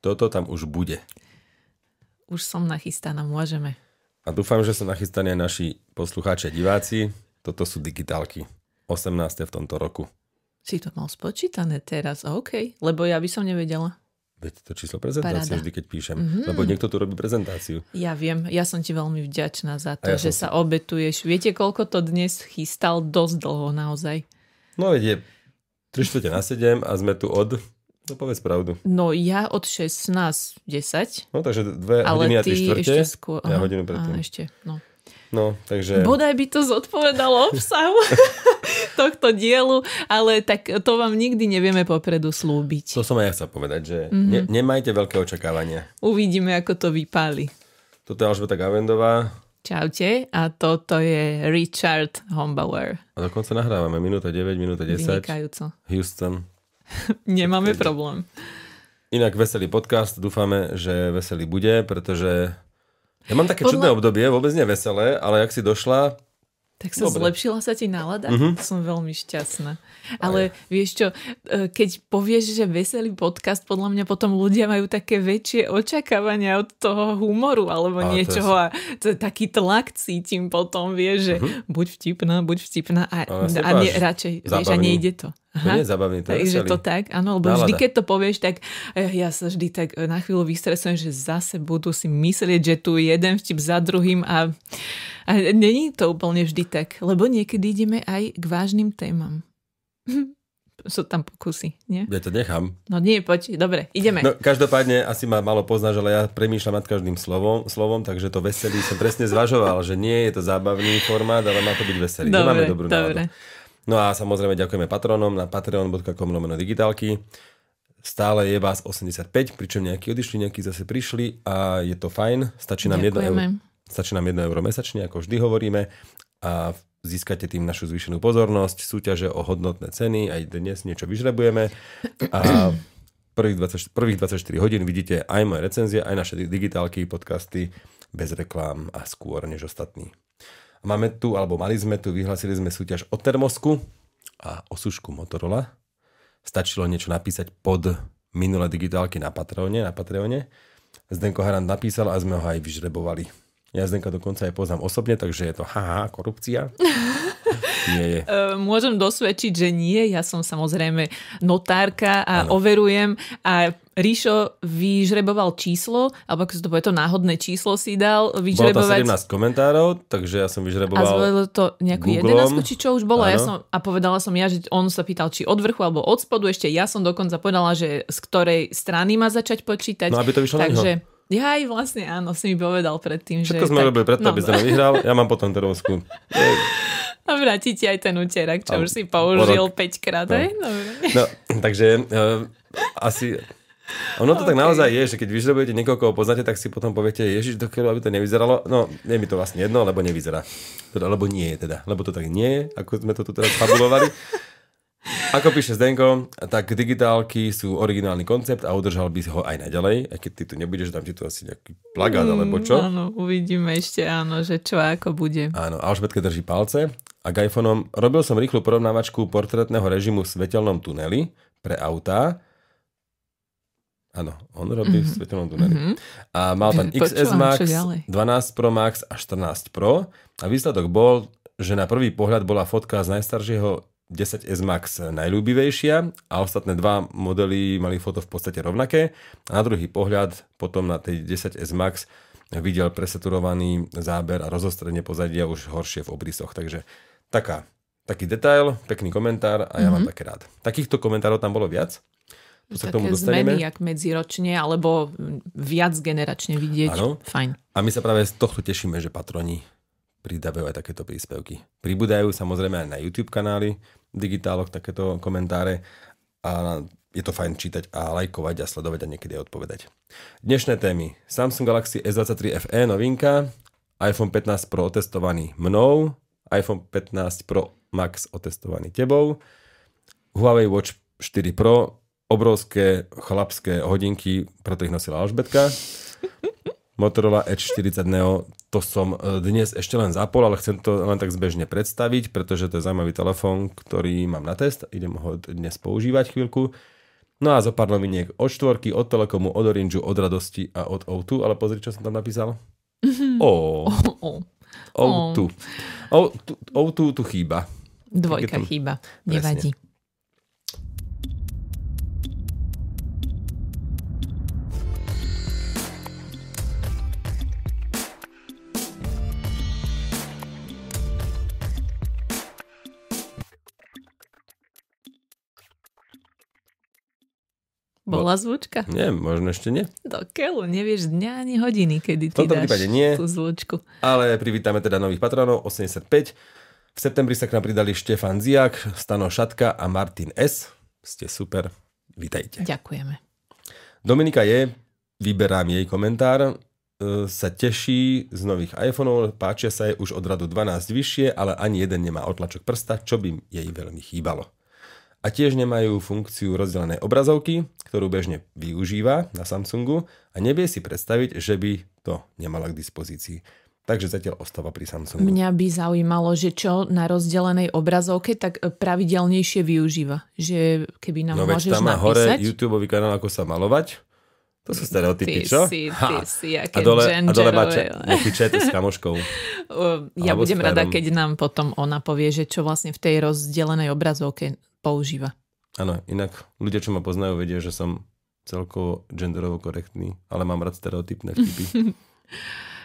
toto tam už bude. Už som nachystaná, môžeme. A dúfam, že sú nachystaní naši poslucháči a diváci. Toto sú digitálky. 18. v tomto roku. Si to mal spočítané teraz, OK. Lebo ja by som nevedela. Veď to číslo prezentácie Paráda. vždy, keď píšem. Mhm. Mm-hmm. Lebo niekto tu robí prezentáciu. Ja viem, ja som ti veľmi vďačná za to, A ja že sa obetuješ. Viete, koľko to dnes chystal? Dosť dlho naozaj. No veď je 3 čtvrte na 7 a sme tu od... No povedz pravdu. No ja od 16, 10, No takže dve ale hodiny a 3 ty štvrte. ešte skôr. Ja hodinu predtým. Á, ešte, no. No, takže... Bodaj by to zodpovedalo obsahu tohto dielu, ale tak to vám nikdy nevieme popredu slúbiť. To som aj ja chcel povedať, že Mhm. mm-hmm. ne, nemajte veľké očakávania. Uvidíme, ako to vypáli. Toto je Alžbeta Gavendová Čaute, a toto je Richard Hombauer. a dokonca nahrávame minúta 9, minúta 10. Vynikajúco. Houston. Nemáme problém. Inak veselý podcast, dúfame, že veselý bude, pretože ja mám také Podľa- čudné obdobie, vôbec neveselé, ale ak si došla, Tak sa Dobre. zlepšila sa ti nálada? Mhm. Som veľmi šťastná. Ale vieš čo, e, keď povieš, že veselý podcast, podľa mňa potom ľudia majú také väčšie očakávania od toho humoru alebo Ale to je niečoho a to je taký tlak cítim potom, vieš, že buď vtipná, buď vtipná a. Ale a nie, máš radšej, vieš, a nejde to. To nie je zabavný, to Takže to tak, áno, lebo Nálada. vždy, keď to povieš, tak eh, ja sa vždy tak eh, na chvíľu vystresujem, že zase budú si myslieť, že tu jeden vtip za druhým a, a není to úplne vždy tak, lebo niekedy ideme aj k vážnym témam. Sú tam pokusy, nie? Ja to nechám. No nie, poď, dobre, ideme. No, každopádne asi ma malo poznáš, ale ja premýšľam nad každým slovom, slovom, takže to veselý som presne zvažoval, že nie je to zábavný formát, ale má to byť veselý. dobre, dobrú dobre. náladu. No a samozrejme ďakujeme patronom na patreon.com lomeno digitálky. Stále je vás 85, pričom nejakí odišli, nejakí zase prišli a je to fajn. Stačí nám 1 euro, Ďakujeme. stačí nám 1 euro mesačne, ako vždy hovoríme a získate tým našu zvýšenú pozornosť, súťaže o hodnotné ceny, aj dnes niečo vyžrebujeme a prvých 20, prvých 24 hodín vidíte aj moje recenzie, aj naše digitálky, podcasty bez reklám a skôr než ostatní. Máme tu, alebo mali sme tu, vyhlasili sme súťaž o termosku a o sušku Motorola. Stačilo niečo napísať pod minulé digitálky na Patreone, na Patreone. Zdenko Harant napísal a sme ho aj vyžrebovali. Ja Zdenka dokonca aj poznám osobne, takže je to haha, korupcia. Nie je. E, Môžem dosvedčiť, že nie. Ja som samozrejme notárka a Áno. overujem a Ríšo vyžreboval číslo, alebo ako sa to povie, to náhodné číslo si dal Bolo tam vyžrebovať. 17 komentárov, takže ja som A vyžreboval... zvolilo to nejakú Googlom. 11, či čo už bolo. Ja som, a povedala som ja, že on sa pýtal, či od vrchu alebo od spodu. Ešte ja som dokonca povedala, že z ktorej strany má začať počítať. No, aby to vyšlo na Takže ja aj vlastne áno, si mi povedal predtým, že... Všetko sme tak- robili preto, no, aby Zdeno vyhral. Ja mám potom termosku. A vráti ti aj ten úterak, čo A už si použil po 5 krát. No. Dobre. No, takže uh, asi... Ono to tak OK. naozaj je, že keď vyžrebujete niekoho, koho poznáte, tak si potom poviete, ježiš, do keľu, aby to nevyzeralo. No, je mi to vlastne jedno, lebo nevyzerá. Teda, lebo nie je teda. Lebo to tak nie je, ako sme to tu teraz fabulovali. Ako píše Zdenko, tak digitálky sú originálny koncept a udržal by si ho aj naďalej, aj keď ty tu nebudeš, dám ti tu asi nejaký plagát alebo čo. Áno, uvidíme ešte, áno, že čo ako bude. Áno, Alžbetke drží palce a k iPhoneom robil som rýchlu porovnávačku portrétneho režimu v svetelnom tuneli pre autá. Áno, on robí v svetelnom tuneli. Mhm. A mal tam XS Max, ďalej? 12 Pro Max a 14 Pro a výsledok bol, že na prvý pohľad bola fotka z najstaršieho 10S Max najľúbivejšia a ostatné dva modely mali foto v podstate rovnaké. A na druhý pohľad potom na tej 10S Max videl presaturovaný záber a rozostrenie pozadia už horšie v obrysoch. Takže taká, taký detail, pekný komentár a ja mm-hmm. mám také rád. Takýchto komentárov tam bolo viac. Tu sa k tomu dostaneme. zmeny, jak medziročne, alebo viac generačne vidieť. Áno. Fajn. A my sa práve z tohto tešíme, že patroni pridávajú aj takéto príspevky. Pribúdajú samozrejme aj na YouTube kanály, digitáloch takéto komentáre a je to fajn čítať a lajkovať a sledovať a niekedy aj odpovedať. Dnešné témy. Samsung Galaxy S23 FE novinka, iPhone 15 Pro otestovaný mnou, iPhone 15 Pro Max otestovaný tebou, Huawei Watch 4 Pro, obrovské chlapské hodinky, preto ich nosila Alžbetka, Motorola Edge 40 Neo, to som e, dnes ešte len zapol, ale chcem to len tak zbežne predstaviť, pretože to je zaujímavý telefón, ktorý mám na test, idem ho dnes používať chvíľku. No a zo pár noviniek od štvorky, od Telekomu, od Orange, od Radosti a od O2, ale pozri, čo som tam napísal. O, O, O2. O2, O2 tu chýba. dvojka tam- chýba. Nevadí. Bola zvučka? Nie, možno ešte nie. Do keľu, nevieš dňa ani hodiny, kedy ty dáš prípade nie. tú zvučku. Ale privítame teda nových patronov, 85. V septembri sa k nám pridali Štefan Ziak, Stano Šatka a Martin S. Ste super, vítajte. Ďakujeme. Dominika je, vyberám jej komentár, e, sa teší z nových iPhoneov, páčia sa jej už od radu 12 vyššie, ale ani jeden nemá otlačok prsta, čo by jej veľmi chýbalo. A tiež nemajú funkciu rozdelenej obrazovky, ktorú bežne využíva na Samsungu a nevie si predstaviť, že by to nemala k dispozícii. Takže zatiaľ ostáva pri Samsungu. Mňa by zaujímalo, že čo na rozdelenej obrazovke tak pravidelnejšie využíva. Že keby nám No môžeš tam má hore. YouTube kanál, ako sa malovať. To sú stereotypy, Ty čo? si, Ha. ty si, aké a dole, a dole má ča- nejaký chat s kamoškou. Ja Alebo budem rada, keď nám potom ona povie, že čo vlastne v tej rozdelenej obrazovke používa. Áno, inak ľudia, čo ma poznajú, vedia, že som celkovo genderovo korektný, ale mám rád stereotypné vtipy.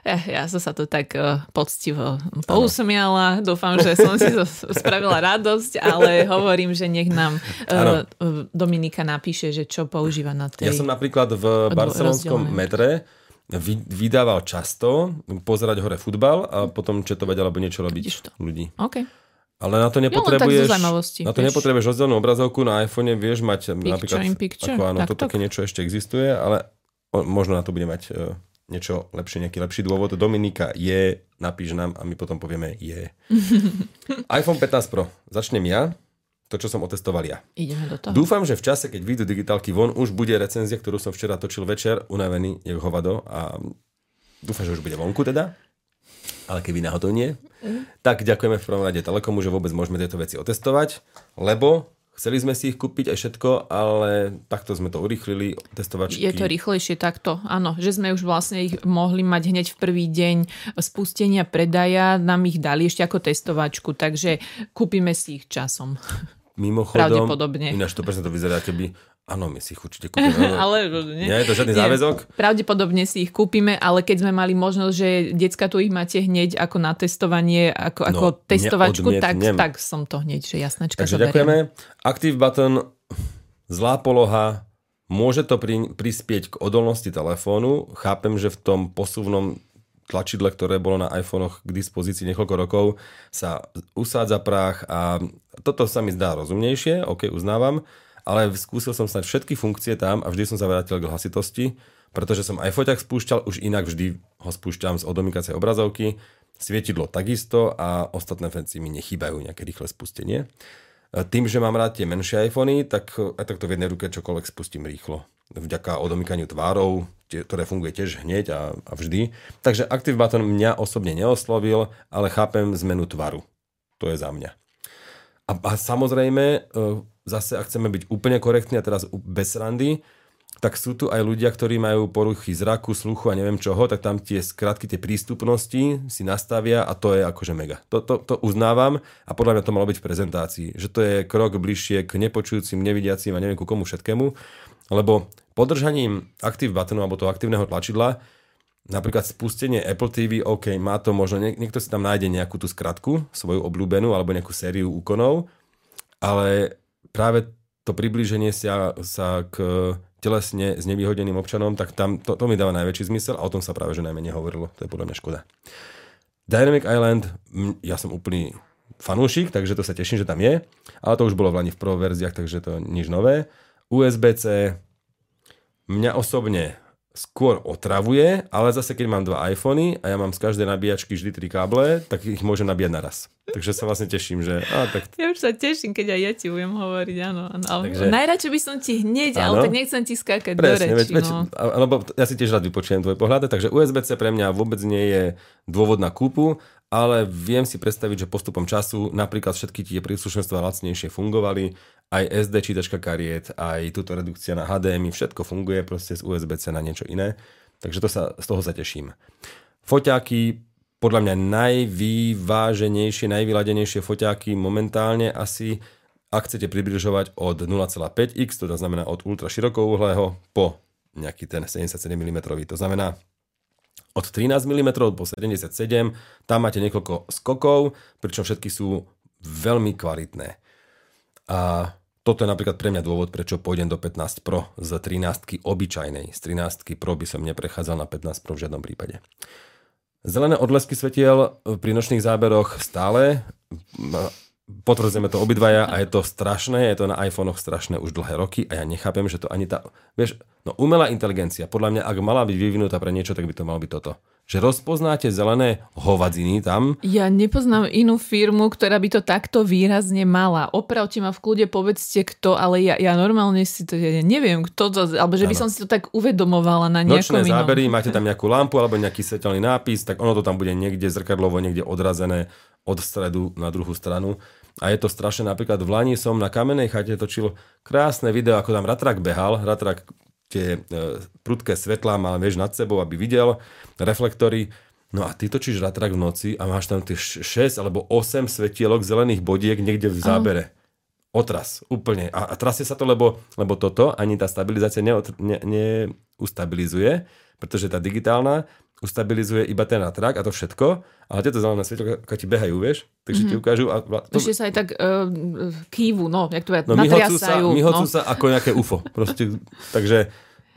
Ja, ja som sa to tak uh, poctivo pousmiala. Dúfam, že som si to spravila radosť, ale hovorím, že nech nám uh. Dominika napíše, že čo používa na tej... Ja som napríklad v barcelonskom metre vy, vydával často pozerať hore futbal a potom četovať alebo niečo robiť ľudí. OK. Ale na to nepotrebuješ, zaujímavosti, na to vieš. nepotrebuješ rozdielnú obrazovku, na iPhone vieš mať napríklad, in picture, ako áno, tak, to tak. také niečo ešte existuje, ale možno na to bude mať e, niečo lepšie, nejaký lepší dôvod. Dominika je, napíš nám a my potom povieme je. iPhone 15 Pro. Začnem ja, to, čo som otestoval ja. Ideme do toho. Dúfam, že v čase, keď vyjdú digitálky von, už bude recenzia, ktorú som včera točil večer, unavený, jak hovado a dúfam, že už bude vonku teda. Ale keby náhodou nie, tak ďakujeme v prvom rade Telekomu, že vôbec môžeme tieto veci otestovať, lebo chceli sme si ich kúpiť aj všetko, ale takto sme to urýchlili, testovačky. Je to rýchlejšie takto, áno, že sme už vlastne ich mohli mať hneď v prvý deň spustenia predaja, nám ich dali ešte ako testovačku, takže kúpime si ich časom. Mimochodom, ináč to presne to vyzerá, keby, áno, my si ich určite kúpime. ale nie, nie je to žiadny Nie. záväzok? Pravdepodobne si ich kúpime, ale keď sme mali možnosť, že decka tu ich máte hneď ako na testovanie, ako, ako No, testovačku, tak, tak som to hneď, že jasnačka Takže zoberiem. ďakujeme. Active button, zlá poloha, môže to pri, prispieť k odolnosti telefónu. Chápem, že v tom posuvnom tlačidle, ktoré bolo na iPhonech k dispozícii niekoľko rokov, sa usádza prach a toto sa mi zdá rozumnejšie, ok, uznávam, ale skúsil som snáď všetky funkcie tam a vždy som sa vrátil k hlasitosti, pretože som aj foťak spúšťal, už inak vždy ho spúšťam z odomykacej obrazovky, svietidlo takisto a ostatné veci mi nechýbajú nejaké rýchle spustenie. Tým, že mám rád tie menšie iPhony, tak aj takto v jednej ruke čokoľvek spustím rýchlo. Vďaka odomykaniu tvárov, tie- ktoré funguje tiež hneď a, a vždy. Takže Active Button mňa osobne neoslovil, ale chápem zmenu tvaru. To je za mňa. A, a samozrejme, e, zase ak chceme byť úplne korektní a teraz bez randy, tak sú tu aj ľudia, ktorí majú poruchy zraku, sluchu a neviem čoho, tak tam tie skratky, tie prístupnosti si nastavia a to je akože mega. To, to, to uznávam a podľa mňa to malo byť v prezentácii, že to je krok bližšie k nepočujúcim, nevidiacim a neviem ku komu všetkému, lebo podržaním Active buttonu alebo toho aktívneho tlačidla Napríklad spustenie Apple TV, OK, má to možno, niek- niekto si tam nájde nejakú tú skratku, svoju obľúbenú, alebo nejakú sériu úkonov, ale práve to priblíženie sa, sa k telesne znevýhodeným občanom, tak tam to, to mi dáva najväčší zmysel a o tom sa práve že najmenej hovorilo. To je podľa mňa škoda. Dynamic Island, ja som úplný fanúšik, takže to sa teším, že tam je, ale to už bolo v Lani v Pro verziách, takže to nič nové. USB-C mňa osobne skôr otravuje, ale zase keď mám dva iPhony a ja mám z každej nabíjačky vždy tri káble, tak ich môžem nabíjať naraz. Takže sa vlastne teším, že á, tak Ja už sa teším, keď aj ja ti budem hovoriť, áno. áno. Takže- Najradšej by som ti hneď, Áno. ale tak nechcem ti skákať presne, do veď, reči. veď, no. lebo ja si tiež rád vypočujem tvoj pohľad, takže USB-C pre mňa vôbec nie je dôvod na kúpu, ale viem si predstaviť, že postupom času napríklad všetky tie príslušenstva lacnejšie fungovali, aj SD čítačka kariet, aj túto redukcia na HDMI, všetko funguje proste z USB-C na niečo iné, takže to sa, z toho sa teším. Foťáky, podľa mňa najvyváženejšie, najvyladenejšie foťáky momentálne asi, ak chcete približovať od 0,5x, to znamená od ultra širokouhlého po nejaký ten 77 mm. To znamená, od 13 mm po 77, tam máte niekoľko skokov, pričom všetky sú veľmi kvalitné. A toto je napríklad pre mňa dôvod, prečo pôjdem do 15 Pro z 13 obyčajnej. Z 13 Pro by som neprechádzal na 15 Pro v žiadnom prípade. Zelené odlesky svetiel pri nočných záberoch stále potvrdzujeme to obidvaja a je to strašné, je to na iPhonech strašné už dlhé roky a ja nechápem, že to ani tá, vieš, no umelá inteligencia, podľa mňa, ak mala byť vyvinutá pre niečo, tak by to malo byť toto. Že rozpoznáte zelené hovadziny tam. Ja nepoznám inú firmu, ktorá by to takto výrazne mala. Opravte ma v kľude, povedzte kto, ale ja, ja normálne si to, ja neviem kto to, alebo že by som si to tak uvedomovala na nejakom Nočné inom. zábery, máte tam nejakú lampu alebo nejaký svetelný nápis, tak ono to tam bude niekde zrkadlovo, niekde odrazené od stredu na druhú stranu. A je to strašné, napríklad v Lani som na kamenej chate točil krásne video, ako tam Ratrak behal. Ratrak tie e, prudké svetlá mal, vieš, nad sebou, aby videl reflektory. No a ty točíš Ratrak v noci a máš tam tie 6 alebo 8 svetielok zelených bodiek niekde v zábere. Oh. Otras, úplne. A, a trasie sa to, lebo, lebo toto ani tá stabilizácia neustabilizuje, ne, ne pretože tá digitálna ustabilizuje iba ten atrak a to všetko, ale tieto zelené svetelka ti behajú, vieš, takže mm-hmm. ti mhm. ukážu. A, to... Ešte sa aj tak uh, kývu, no, jak to je, no, natriasajú. Sa, no. sa ako nejaké UFO. Proste, takže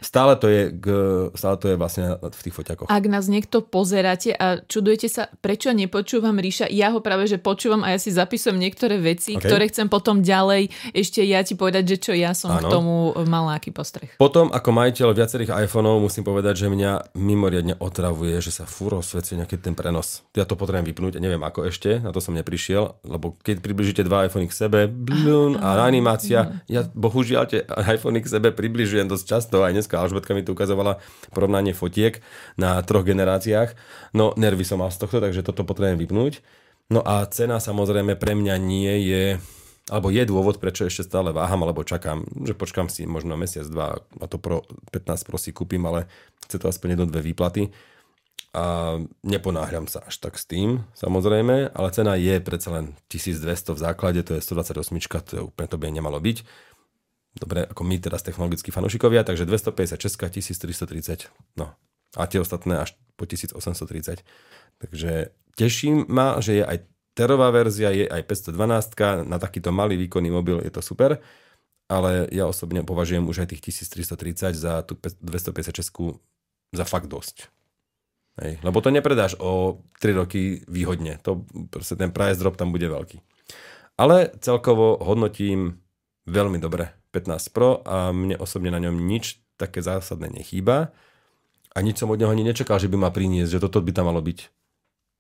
Stále to je, k, stále to je vlastne v tých foťakoch. Ak nás niekto pozeráte a čudujete sa, prečo nepočúvam Ríša, ja ho práve, že počúvam a ja si zapisujem niektoré veci, okay. ktoré chcem potom ďalej ešte ja ti povedať, že čo ja som ano. k tomu mala aký postreh. Potom, ako majiteľ viacerých iPhoneov, musím povedať, že mňa mimoriadne otravuje, že sa fúro svedci nejaký ten prenos. Ja to potrebujem vypnúť, neviem ako ešte, na to som neprišiel, lebo keď približíte dva iPhony k sebe, blún, a animácia, ja bohužiaľ tie iPhony k sebe približujem dosť často, aj dneska Alžbetka mi tu ukazovala porovnanie fotiek na troch generáciách. No nervy som mal z tohto, takže toto potrebujem vypnúť. No a cena samozrejme pre mňa nie je alebo je dôvod, prečo ešte stále váham, alebo čakám, že počkám si možno mesiac, dva a to pro 15 prosí kúpim, ale chce to aspoň jedno, dve výplaty a neponáhľam sa až tak s tým, samozrejme, ale cena je predsa len 1200 v základe, to je 128, to je úplne to by nemalo byť dobre, ako my teraz technologickí fanúšikovia, takže 256, 1330, no a tie ostatné až po 1830. Takže teším ma, že je aj terová verzia, je aj 512, na takýto malý výkonný mobil je to super, ale ja osobne považujem už aj tých 1330 za tú 256 za fakt dosť. Hej. Lebo to nepredáš o 3 roky výhodne. To, proste ten price drop tam bude veľký. Ale celkovo hodnotím veľmi dobre 15 Pro a mne osobne na ňom nič také zásadné nechýba a nič som od neho ani nečakal, že by ma priniesť, že toto by tam malo byť.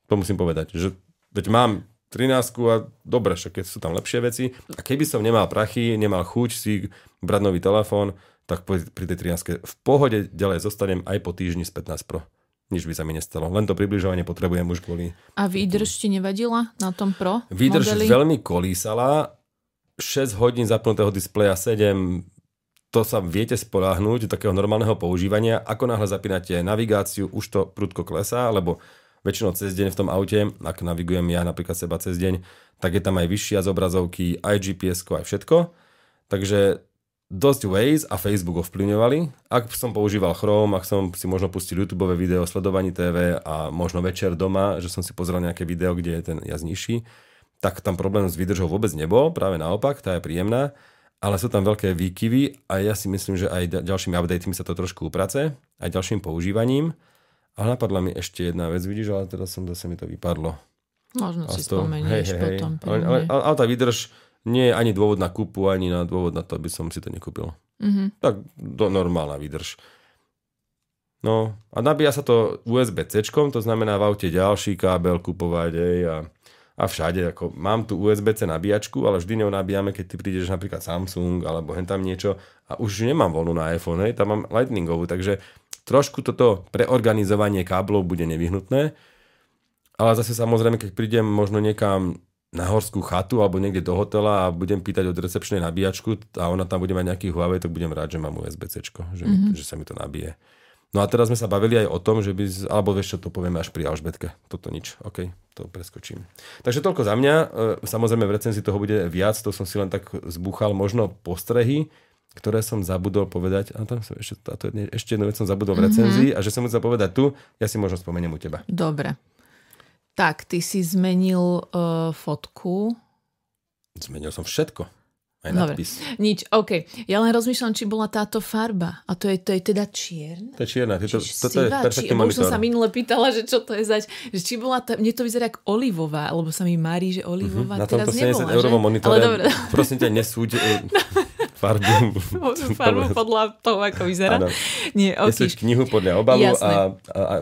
To musím povedať, že veď mám 13 a dobre, však keď sú tam lepšie veci. A keby som nemal prachy, nemal chuť si brať nový telefón, tak pri tej 13 v pohode ďalej zostanem aj po týždni z 15 Pro. Nič by sa mi nestalo. Len to približovanie potrebujem už kvôli... A výdrž ti nevadila na tom Pro Výdrž modeli? veľmi kolísala 6 hodín zapnutého displeja 7, to sa viete spoláhnuť do takého normálneho používania. Ako náhle zapínate navigáciu, už to prudko klesá, lebo väčšinou cez deň v tom aute, ak navigujem ja napríklad seba cez deň, tak je tam aj vyššia obrazovky, aj gps aj všetko. Takže dosť Waze a Facebook ovplyvňovali. Ak som používal Chrome, ak som si možno pustil YouTube video, sledovaní TV a možno večer doma, že som si pozrel nejaké video, kde je ten jazd nižší, tak tam problém s výdržou vôbec nebol, práve naopak, tá je príjemná, ale sú tam veľké výkyvy a ja si myslím, že aj ďalšími updatemi sa to trošku uprace, aj ďalším používaním. Ale napadla mi ešte jedna vec, vidíš, ale teraz som zase mi to vypadlo. Možno si to, spomenieš hej, hej, potom. Ale, ale, ale, ale tá výdrž nie je ani dôvod na kúpu, ani na dôvod na to, aby som si to nekúpil. Mm-hmm. Tak do, normálna výdrž. No a nabíja sa to USB-C, to znamená v aute ďalší kábel kupovať aj a a všade. Ako, mám tu USB-C nabíjačku, ale vždy ňou nabíjame, keď ty prídeš napríklad Samsung alebo hen tam niečo a už nemám voľnú na iPhone, hej, tam mám lightningovú, takže trošku toto preorganizovanie káblov bude nevyhnutné. Ale zase samozrejme, keď prídem možno niekam na horskú chatu alebo niekde do hotela a budem pýtať od recepčnej nabíjačku a ona tam bude mať nejaký Huawei, tak budem rád, že mám USB-C, že, mm-hmm. že sa mi to nabije. No a teraz sme sa bavili aj o tom, že by, alebo vieš čo, to povieme až pri Alžbetke. Toto nič, OK, to preskočím. Takže toľko za mňa. E, samozrejme v recenzii toho bude viac, to som si len tak zbúchal možno postrehy, ktoré som zabudol povedať. A to, ešte, to, ešte jednu vec som zabudol v recenzii mm-hmm. a že som musel povedať tu, ja si možno spomeniem u teba. Dobre. Tak, ty si zmenil uh, fotku. Zmenil som všetko. Aj Dobre. nadpis. Nič, OK. Ja len rozmýšľam, či bola táto farba. A to je, to je teda čierna? To je čierna. To, toto je perfektný monitor. som sa minule pýtala, že čo to je zač. Že či bola tá, mne to vyzerá ako olivová, lebo sa mi mári, že olivová uh-huh. Na teraz tomto 70 eurovom monitore, prosím ťa, nesúď. farbu. farbu podľa toho, ako vyzerá. Áno. Nie, okay. knihu podľa obalu a, a,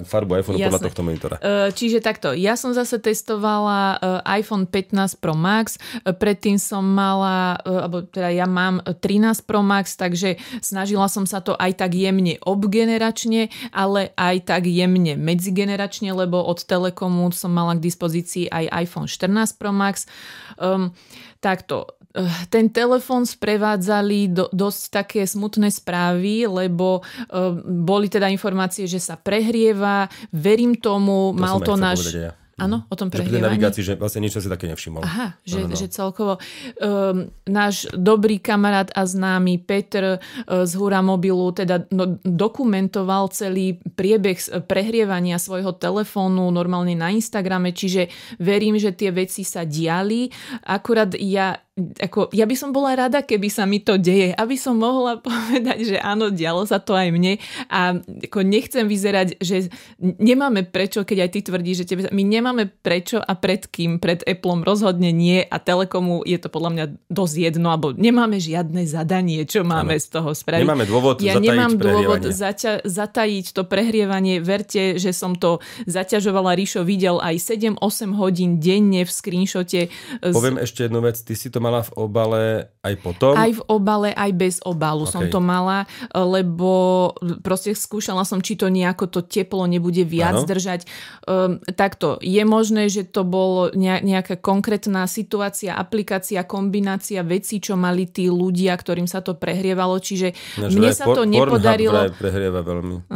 farbu iPhone podľa tohto monitora. Uh, čiže takto, ja som zase testovala uh, iPhone 15 Pro Max, uh, predtým som mala, alebo teda ja mám 13 Pro Max, takže snažila som sa to aj tak jemne obgeneračne, ale aj tak jemne medzigeneračne, lebo od Telekomu som mala k dispozícii aj iPhone 14 Pro Max. Um, takto, ten telefón sprevádzali do, dosť také smutné správy, lebo uh, boli teda informácie, že sa prehrieva, verím tomu, to mal to náš... Ja. Áno, o tom prehrievaní. Že navigácii, že vlastne nič si také nevšimol. Aha, že, no, no. že celkovo um, náš dobrý kamarát a známy Petr uh, z Hura Mobilu teda no, dokumentoval celý priebeh prehrievania svojho telefónu normálne na Instagrame, čiže verím, že tie veci sa diali. Akurát ja ako, ja by som bola rada, keby sa mi to deje, aby som mohla povedať, že áno, dialo sa to aj mne a ako nechcem vyzerať, že nemáme prečo, keď aj ty tvrdíš, že tebe, my nemáme prečo a pred kým, pred Appleom rozhodne nie a Telekomu je to podľa mňa dosť jedno, alebo nemáme žiadne zadanie, čo máme ano. z toho spraviť. Nemáme dôvod ja nemám dôvod zaťa- zatajiť to prehrievanie, verte, že som to zaťažovala, Ríšo videl aj 7-8 hodín denne v screenshote. Z... Poviem ešte jednu vec, ty si to mala v obale aj potom? Aj v obale, aj bez obalu okay. som to mala, lebo proste skúšala som, či to nejako to teplo nebude viac ano. držať. Um, takto, je možné, že to bolo nejaká konkrétna situácia, aplikácia, kombinácia vecí, čo mali tí ľudia, ktorým sa to prehrievalo, čiže no, mne sa to nepodarilo... prehrieva veľmi.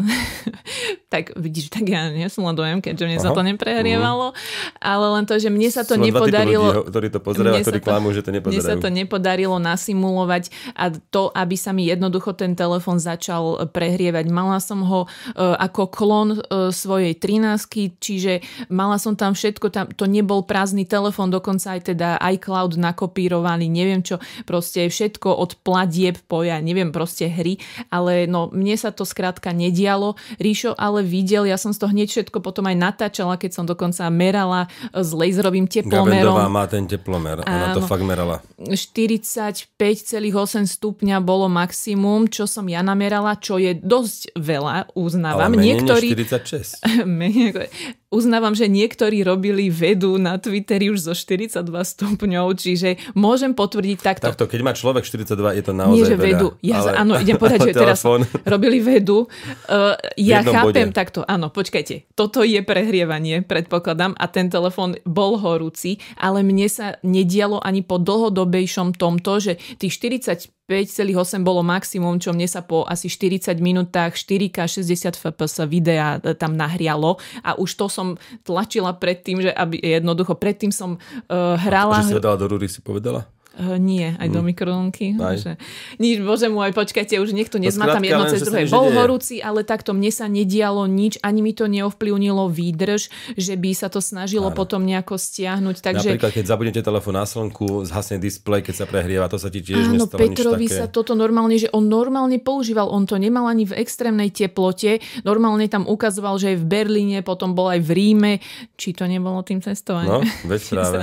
tak vidíš, tak ja nie som len dojem, keďže mne Aha. sa to neprehrievalo, mm. ale len to, že mne sa to Sú nepodarilo... Ľudí, ktorí to pozerajú a ktorí klamú, že to Mne sa to nepodarilo nasimulovať a to, aby sa mi jednoducho ten telefon začal prehrievať. Mala som ho uh, ako klon uh, svojej 13 čiže mala som tam všetko, tam, to nebol prázdny telefon, dokonca aj teda iCloud nakopírovaný, neviem čo, proste všetko od platieb po ja neviem, proste hry, ale no mne sa to skrátka nedialo. Ríšo ale videl, ja som z toho hneď všetko potom aj natáčala, keď som dokonca merala s laserovým teplomerom. Gavendová má ten teplomer, ona to fakt merala. 45,8 stupňa bolo maximum, čo som ja namerala, čo je dosť veľa, uznávam. Ale menej Niektorí... 46. uznávam, že niektorí robili vedu na Twitteri už zo 42 stupňov, čiže môžem potvrdiť takto. Takto, keď má človek 42, je to naozaj Nie, že vedu. Ja, ale, áno, idem povedať, že teraz robili vedu. Uh, ja chápem bode. takto, áno, počkajte. Toto je prehrievanie, predpokladám, a ten telefón bol horúci, ale mne sa nedialo ani po dlhodobejšom tomto, že tých 40 5,8 bolo maximum, čo mne sa po asi 40 minútach 4K 60 fps videa e, tam nahrialo a už to som tlačila predtým, že aby jednoducho predtým som uh, hrala... A že si dala do rúry, si povedala? Uh, nie, aj mm. do mikrovlnky. Že... Nič, bože môj, počkajte, už niekto nezmatam jedno cez druhé. Bol horúci, ale takto mne sa nedialo nič, ani mi to neovplyvnilo výdrž, že by sa to snažilo Áno. potom nejako stiahnuť. Takže... Napríklad, keď zabudnete telefón na slnku, zhasne displej, keď sa prehrieva, to sa ti tiež Áno, nestalo Petrovi nič také. sa toto normálne, že on normálne používal, on to nemal ani v extrémnej teplote, normálne tam ukazoval, že je v Berlíne, potom bol aj v Ríme, či to nebolo tým cestovaním. No, veď práve.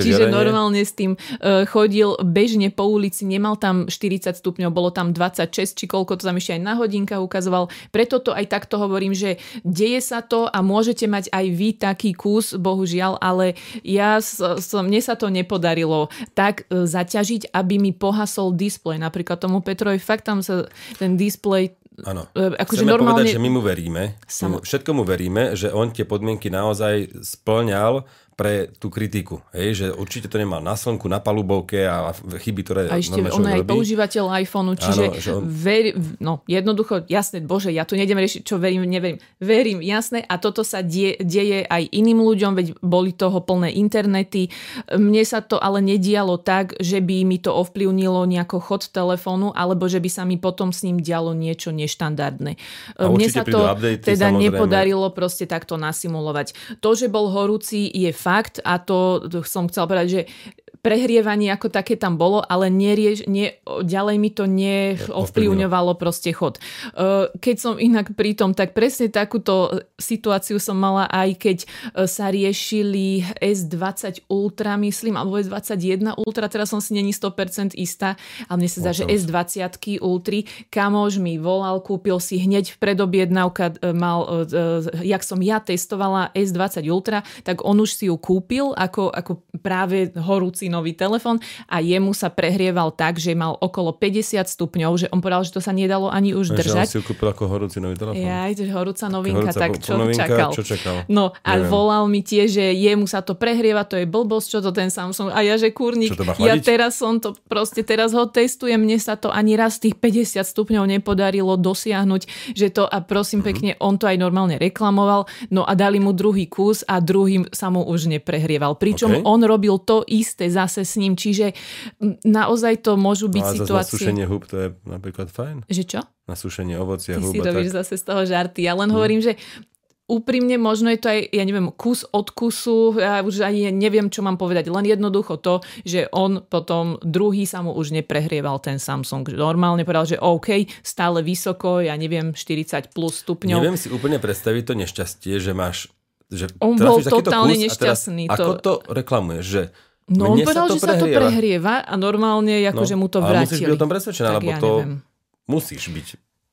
Čiže normálne s tým uh, chodil bežne po ulici, nemal tam 40 stupňov, bolo tam 26, či koľko to tam ešte aj na hodinkách ukazoval. Preto to aj takto hovorím, že deje sa to a môžete mať aj vy taký kus, bohužiaľ, ale ja som, mne sa to nepodarilo tak e, zaťažiť, aby mi pohasol displej. Napríklad tomu Petrovi fakt tam sa ten displej Áno. E, akože Chceme normálne... povedať, že my mu veríme. Samo- všetko mu veríme, že on tie podmienky naozaj splňal pre tú kritiku. Hej, že určite to nemal na slnku, na palubovke a chyby, ktoré A ešte on je aj používateľ iPhoneu, čiže Áno, že on- veri, no jednoducho, jasné, bože, ja tu nejdem riešiť, čo verím, neverím. Verím, jasné, a toto sa die, deje aj iným ľuďom, veď boli toho plné internety. Mne sa to ale nedialo tak, že by mi to ovplyvnilo nejako chod telefónu, alebo že by sa mi potom s ním dialo niečo neštandardné. A Mne sa to updaty, teda samozrejme. nepodarilo proste takto nasimulovať. To, že bol horúci, je fakt a to, to som chcela povedať, že prehrievanie ako také tam bolo, ale nerieš, ne, ďalej mi to neovplyvňovalo proste chod. E, Keď som inak pri tom, tak presne takúto situáciu som mala aj keď e, sa riešili S20 Ultra, myslím, alebo S21 Ultra, teraz som si není 100% istá, ale mne sa zdá, že S20 Ultry, kamož mi volal, kúpil si hneď v predobjednávka, e, mal, jak som ja testovala S20 Ultra, tak on už si ju kúpil ako, ako práve horúci nový telefon a jemu sa prehrieval tak, že mal okolo 50 stupňov, že on povedal, že to sa nedalo ani už Že držať. si ju kúpil ako horúci nový telefón. Ja, to horúca novinka, Horúca tak čo novinka, čakal? čo čakal? No a Neviem. volal mi tiež, že jemu sa to prehrieva, to je blbosť, čo to ten Samsung. A ja, že kurník, ja teraz som to, proste teraz ho testujem, mne sa to ani raz tých 50 stupňov nepodarilo dosiahnuť, že to, a prosím Mhm. pekne, on to aj normálne reklamoval, no a dali mu druhý kus a druhý sa mu už neprehrieval. Pričom OK. on robil to isté zase s ním, čiže naozaj to môžu byť No situácie... sušenie hub to je napríklad fajn. Že čo? Na sušenie ovocia, Ty hub si robíš tak. zase z toho žarty. Ja len hovorím, že úprimne možno je to aj, ja neviem, kus od kusu, ja už ani neviem, čo mám povedať. Len jednoducho to, že on potom druhý sa mu už neprehrieval ten Samsung. Normálne povedal, že OK, stále vysoko, ja neviem, 40 plus stupňov. Neviem si úplne predstaviť to nešťastie, že máš že On bol totálne kus a teraz nešťastný, to- Ako to reklamuješ, že No on mne povedal, sa že sa to prehrieva. prehrieva a normálne akože mu to ale musíš byť o tom presvedčená, lebo ja to neviem. musíš byť.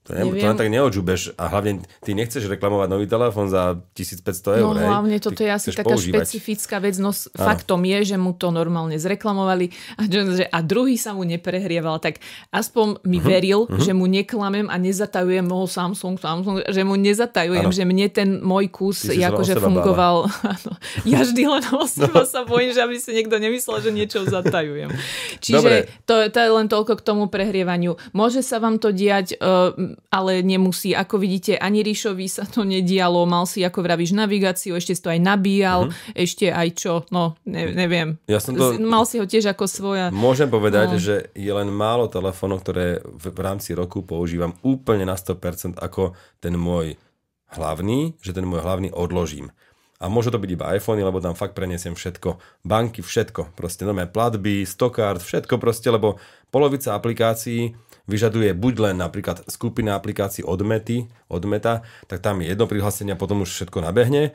To, ne, to len tak neodžubeš a hlavne ty nechceš reklamovať nový telefón za 1500 eur. No hlavne toto je asi taká používať. špecifická vec, no s- faktom je, že mu to normálne zreklamovali a, že, a druhý sa mu neprehrieval, tak aspoň mi Mhm, veril, že mu neklamem a nezatajujem ho Samsung, Samsung, že mu nezatajujem, Áno. že mne ten môj kus akože fungoval. Áno. ja vždy len o seba sa bojím, že aby si niekto nemyslel, že niečo zatajujem. Čiže Dobre. to, to je len toľko k tomu prehrievaniu. Môže sa vám to diať, uh, ale nemusí. Ako vidíte, ani Ríšovi sa to nedialo. Mal si, ako vravíš, navigáciu, ešte si to aj nabíjal, ešte aj čo, no, ne, neviem. Ja som to- Mal si ho tiež ako svoja... Môžem povedať, No. že je len málo telefónov, ktoré v, v rámci roku používam úplne na 100% ako ten môj hlavný, že ten môj hlavný odložím. A môže to byť iba iPhone, lebo tam fakt prenesiem všetko. Banky, všetko. Proste nové platby, stokard, všetko proste, lebo polovica aplikácií vyžaduje buď len napríklad skupina aplikácií od Mety, od Meta, tak tam je jedno prihlásenie a potom už všetko nabehne.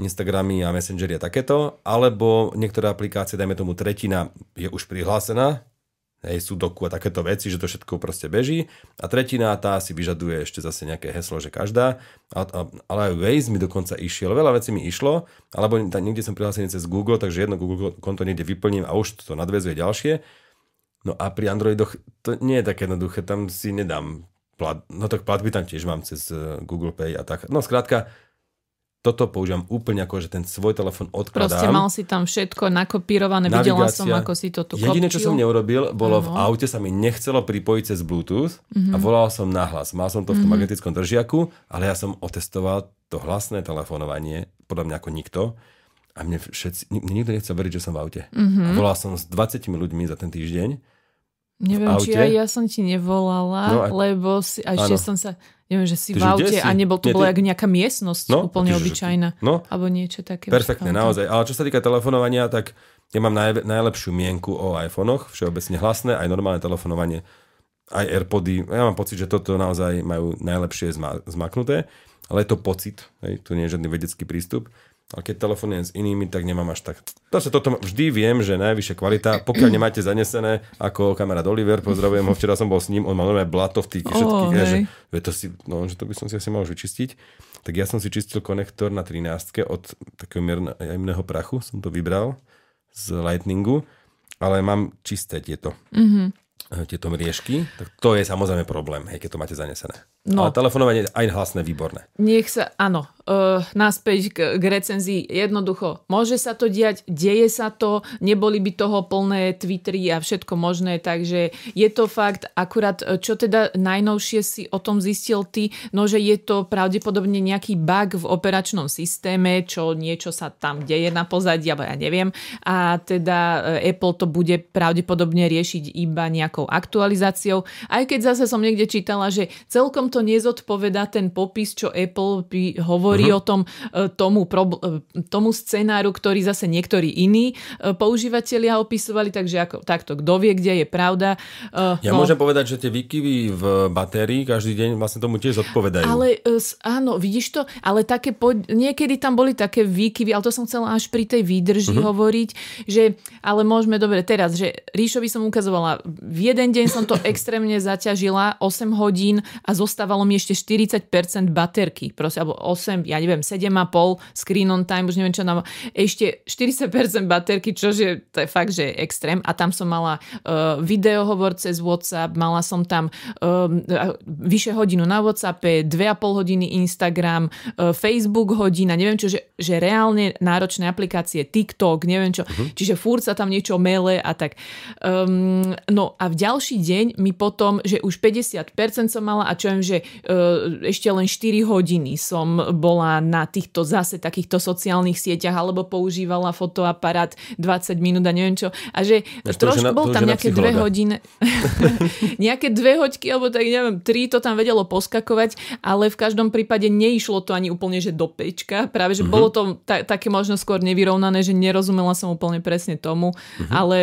Instagramy a Messengery a takéto, alebo niektoré aplikácie, dajme tomu tretina, je už prihlásená, hej, sudoku a takéto veci, že to všetko proste beží. A tretina tá si vyžaduje ešte zase nejaké heslo, že každá. A, a, ale aj Waze mi dokonca išiel. Veľa vecí mi išlo, alebo niekde som prihlásený cez Google, takže jedno Google konto niekde vyplním a už to nadvezuje ďalšie. No a pri Androidoch to nie je také jednoduché, tam si nedám plat, no tak platby tam tiež mám cez eh, Google Pay a tak. No skrátka, toto používam úplne ako, že ten svoj telefon odkladám. Proste mal si tam všetko nakopírované, videla som, Navigácia. ako si to tu Jediné, čo som neurobil, bolo v Áno. aute sa mi nechcelo pripojiť cez Bluetooth Mhm. a volal som nahlas. Mal som to v tom magnetickom držiaku, ale ja som otestoval to hlasné telefonovanie, podľa mňa ako nikto. A mne všetci, mne nikto nechcel veriť, že som v aute. Mhm. A volal som s 20 ľuďmi za ten týždeň. Neviem, či aj ja som ti nevolala, No a- lebo si, a ešte som sa, neviem, že si Ty, v aute si? a nebol, to Nie, bola ty- jak nejaká miestnosť, No, úplne ty, obyčajná. No, Alebo niečo také. perfektné, Počkám, naozaj. Ale čo sa týka telefonovania, tak ja mám naj, najlepšiu mienku o iPhonech, všeobecne hlasné, aj normálne telefonovanie, aj Airpody. Ja mám pocit, že toto naozaj majú najlepšie zma, zmaknuté, ale je to pocit, hej, tu nie je žiadny vedecký prístup. Ale keď telefonujem s inými, tak nemám až tak. Proste toto vždy viem, že najvyššia kvalita, pokiaľ nemáte zanesené, ako kamarát Oliver, pozdravujem ho, včera som bol s ním, on mal nové blato v tých všetkých, oh, že, to si, no, že to by som si asi mal už vyčistiť. Tak ja som si čistil konektor na 13 od takého jemného prachu, som to vybral z Lightningu, ale mám čisté tieto, mm-hmm. tieto mriežky, tak to je samozrejme problém, hej, keď to máte zanesené. No. Ale telefonovanie aj hlasné, výborné. Nech sa, áno, uh, naspäť k, k recenzii. Jednoducho, môže sa to diať, deje sa to, neboli by toho plné Twittery a všetko možné, takže je to fakt, akurát čo teda najnovšie si o tom zistil ty, no že je to pravdepodobne nejaký bug v operačnom systéme, čo niečo sa tam deje na pozadí, alebo ja neviem. A teda Apple to bude pravdepodobne riešiť iba nejakou aktualizáciou. Aj keď zase som niekde čítala, že celkom to nezodpoveda ten popis, čo Apple hovorí uh-huh. o tom e, tomu, e, tomu scenáru, ktorý zase niektorí iní e, používateľia opisovali, takže ako, takto, kto vie, kde je pravda. Ja no, môžem povedať, že tie výkyvy v batérii každý deň vlastne tomu tiež zodpovedajú. Ale áno, vidíš to, ale také po, niekedy tam boli také výkyvy, ale to som chcela až pri tej výdrži uh-huh. hovoriť, že ale môžeme, dobre, teraz, že Ríšovi som ukazovala, v jeden deň som to extrémne zaťažila, 8 hodín a zostala ostávalo mi ešte 40% baterky, proste, alebo 8, ja neviem, 7,5 screen on time, už neviem čo nám, ešte 40% baterky, čože to je fakt, že je extrém a tam som mala uh, videohovor cez WhatsApp, mala som tam uh, vyše hodinu na WhatsAppe, 2,5 hodiny Instagram, uh, Facebook hodina, neviem čo, že, že reálne náročné aplikácie, TikTok, neviem čo, uh-huh. čiže furt sa tam niečo mele a tak. Um, no a v ďalší deň mi potom, že už 50% som mala a čo viem, že e, ešte len 4 hodiny som bola na týchto zase takýchto sociálnych sieťach alebo používala fotoaparát 20 minút a neviem čo. A že trošku bol tam nejaké dve hodiny, nejaké dve hoďky alebo tak neviem, tri to tam vedelo poskakovať, ale v každom prípade neišlo to ani úplne, že do pečka. Práve, že uh-huh. bolo to ta- také možno skôr nevyrovnané, že nerozumela som úplne presne tomu, uh-huh. ale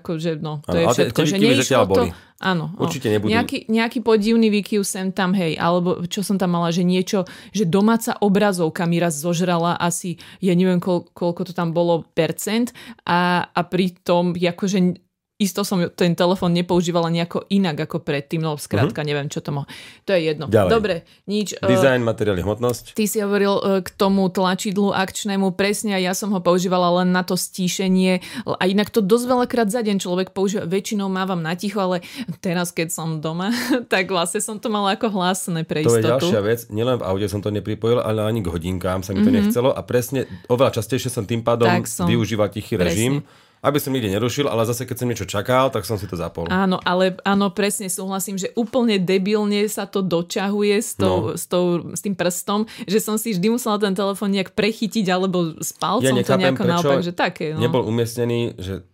akože no, to ano, je všetko, že neišlo to. Boli. Áno. Určite nebudú. Nejaký, nejaký podivný výkyv sem tam, hej, alebo čo som tam mala, že niečo, že domáca obrazovka mi raz zožrala asi, ja neviem, koľ, koľko to tam bolo percent a, a pritom akože isto som ten telefón nepoužívala nejako inak ako predtým, no skrátka uh-huh. neviem, čo to mohlo. To je jedno. Ďalej. Dobre, nič. Design, uh, materiály, hmotnosť. Ty si hovoril uh, k tomu tlačidlu akčnému, presne a ja som ho používala len na to stíšenie a inak to dosť veľakrát za deň človek používa, väčšinou mávam na ticho, ale teraz keď som doma, tak vlastne som to mala ako hlasné pre istotu. To je ďalšia vec, nielen v aude som to nepripojil, ale ani k hodinkám sa mi to uh-huh. nechcelo a presne oveľa častejšie som tým pádom využíval tichý presne. Aby som nikde nerušil, ale zase keď som niečo čakal, tak som si to zapol. Áno, ale áno, presne súhlasím, že úplne debilne sa to dočahuje s, tou, no. s, tou, s tým prstom, že som si vždy musela ten telefón nejak prechytiť alebo s palcom ja to nejako naopak, že také. No. Nebol umiestnený, že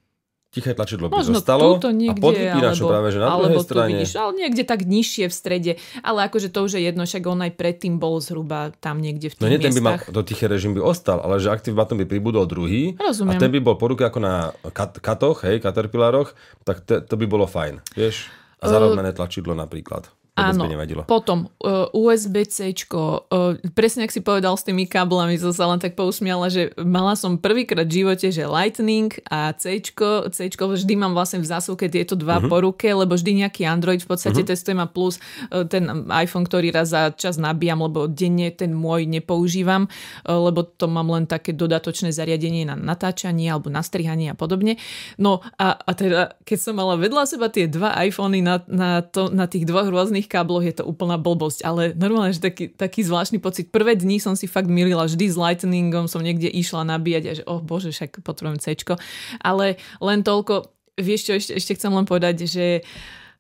tiché tlačidlo by Možno zostalo niekde, a pod vypínačom práve, že na alebo druhej strane. Vidíš, ale niekde tak nižšie v strede, ale akože to už je jedno, však on aj predtým bol zhruba tam niekde v tých No nie, ten by mal, to tiché režim by ostal, ale že aktív button by pribudol druhý Rozumiem. a ten by bol po ruke ako na kat- katoch, hej, caterpillaroch, tak to, to by bolo fajn, vieš? A zarovnané tlačidlo napríklad. Áno, potom uh, USB-C, uh, presne ak si povedal s tými káblami, som sa len tak pousmiala, že mala som prvýkrát v živote, že Lightning a C, C vždy mám vlastne v zásuvke tieto dva uh-huh. po ruke, lebo vždy nejaký Android v podstate uh-huh. testujem a plus uh, ten iPhone, ktorý raz za čas nabíjam, lebo denne ten môj nepoužívam, uh, lebo to mám len také dodatočné zariadenie na natáčanie alebo na strihanie a podobne. No a, a teda, keď som mala vedľa seba tie dva iPhony na, na, to, na tých dvoch rôznych rôznych kábloch je to úplná blbosť, ale normálne, že taký, taký zvláštny pocit. Prvé dni som si fakt milila, vždy s lightningom som niekde išla nabíjať a že oh bože, však potrebujem C. Ale len toľko, vieš čo, ešte, ešte chcem len povedať, že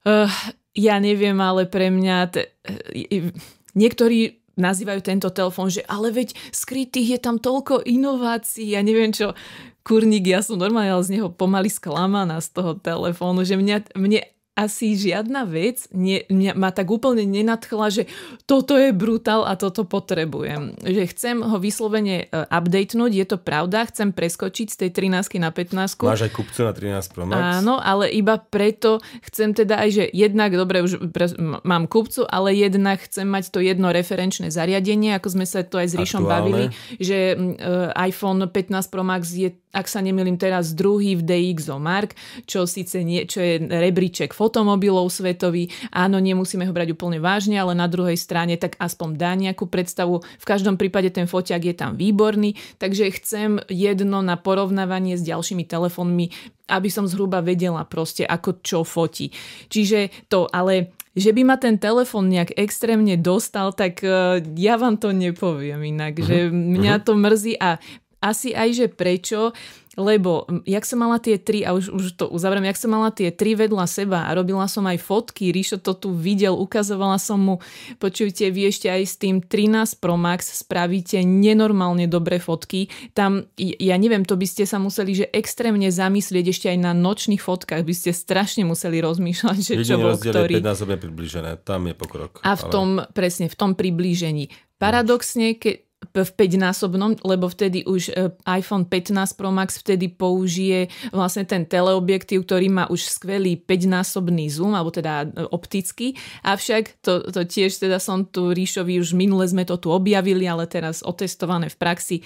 uh, ja neviem, ale pre mňa te, uh, niektorí nazývajú tento telefón, že ale veď skrytých je tam toľko inovácií, ja neviem čo, kurník, ja som normálne z neho pomaly sklamaná z toho telefónu, že mňa, mne asi žiadna vec nie, mňa, ma tak úplne nenadchla, že toto je brutál a toto potrebujem. Že chcem ho vyslovene uh, updatenúť, je to pravda, chcem preskočiť z tej 13 na 15. Máš aj kupcu na 13 Pro Max? Áno, ale iba preto chcem teda aj, že jednak, dobre, už pre, mám kupcu, ale jednak chcem mať to jedno referenčné zariadenie, ako sme sa to aj s Ríšom bavili, že uh, iPhone 15 Pro Max je ak sa nemýlim teraz druhý v DxO Mark, čo síce nie, čo je rebríček fotomobilov svetový. Áno, nemusíme ho brať úplne vážne, ale na druhej strane tak aspoň dá nejakú predstavu. V každom prípade ten foťák je tam výborný, takže chcem jedno na porovnávanie s ďalšími telefónmi, aby som zhruba vedela proste, ako čo fotí. Čiže to, ale že by ma ten telefon nejak extrémne dostal, tak uh, ja vám to nepoviem inak, uh-huh. že mňa uh-huh. to mrzí a asi aj, že prečo, lebo jak som mala tie tri, a už, už to uzavriem, jak som mala tie tri vedľa seba a robila som aj fotky, Ríšo to tu videl, ukazovala som mu, počujte, vy ešte aj s tým 13 Pro Max spravíte nenormálne dobré fotky. Tam, ja neviem, to by ste sa museli, že extrémne zamyslieť ešte aj na nočných fotkách, by ste strašne museli rozmýšľať, že čo bol ktorý. je 5 približené, tam je pokrok. A v tom, ale... presne, v tom priblížení. Paradoxne, keď v 5-násobnom, lebo vtedy už e, iPhone 15 Pro Max vtedy použije vlastne ten teleobjektív, ktorý má už skvelý 5-násobný zoom, alebo teda e, optický. Avšak to, to tiež teda som tu Ríšovi už minule sme to tu objavili, ale teraz otestované v praxi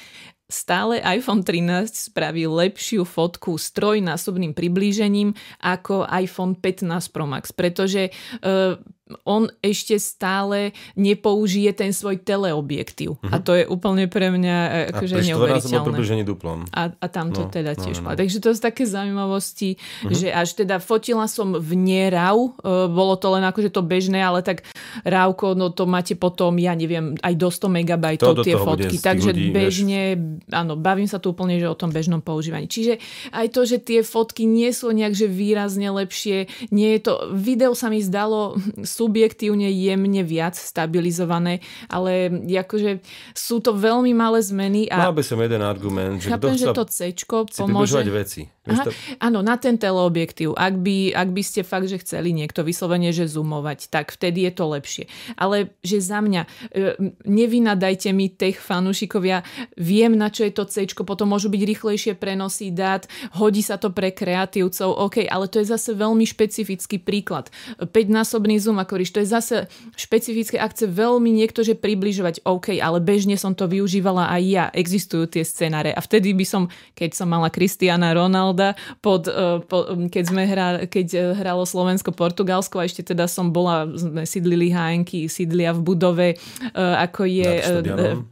stále iPhone 13 spraví lepšiu fotku s trojnásobným priblížením ako iPhone 15 Pro Max, pretože uh, on ešte stále nepoužije ten svoj teleobjektív. Uh-huh. A to je úplne pre mňa e, akože neuveriteľné. duplom. A, a tam to no, teda tiež no, no, no. Takže to sú také zaujímavosti, uh-huh. že až teda fotila som v nie RAW, uh, bolo to len akože to bežné, ale tak RAWko, no to máte potom, ja neviem, aj do 100 megabajtov tie fotky. Takže ľudí, bežne, vieš. áno, bavím sa tu úplne, že o tom bežnom používaní. Čiže aj to, že tie fotky nie sú nejak že výrazne lepšie, nie je to, video sa mi zdalo subjektívne jemne viac stabilizované, ale akože sú to veľmi malé zmeny. A Mal by som jeden argument, že chápem, že to C pomôže. veci. Aha, to... Áno, na ten teleobjektív. Ak by, ak by ste fakt, že chceli niekto vyslovene, že zoomovať, tak vtedy je to lepšie. Ale že za mňa, e, nevynadajte mi tech fanúšikovia, viem na čo je to C, potom môžu byť rýchlejšie prenosy dát, hodí sa to pre kreatívcov, OK, ale to je zase veľmi špecifický príklad. 5-násobný zoom ako ríš, to je zase špecifické, ak chce veľmi niekto, že približovať, OK, ale bežne som to využívala aj ja, existujú tie scenáre a vtedy by som, keď som mala Kristiana Ronaldo, Ronalda, pod, e, po, keď, sme hra, keď e, hralo Slovensko-Portugalsko a ešte teda som bola, sme sídlili HNky, sídlia v budove, e, ako je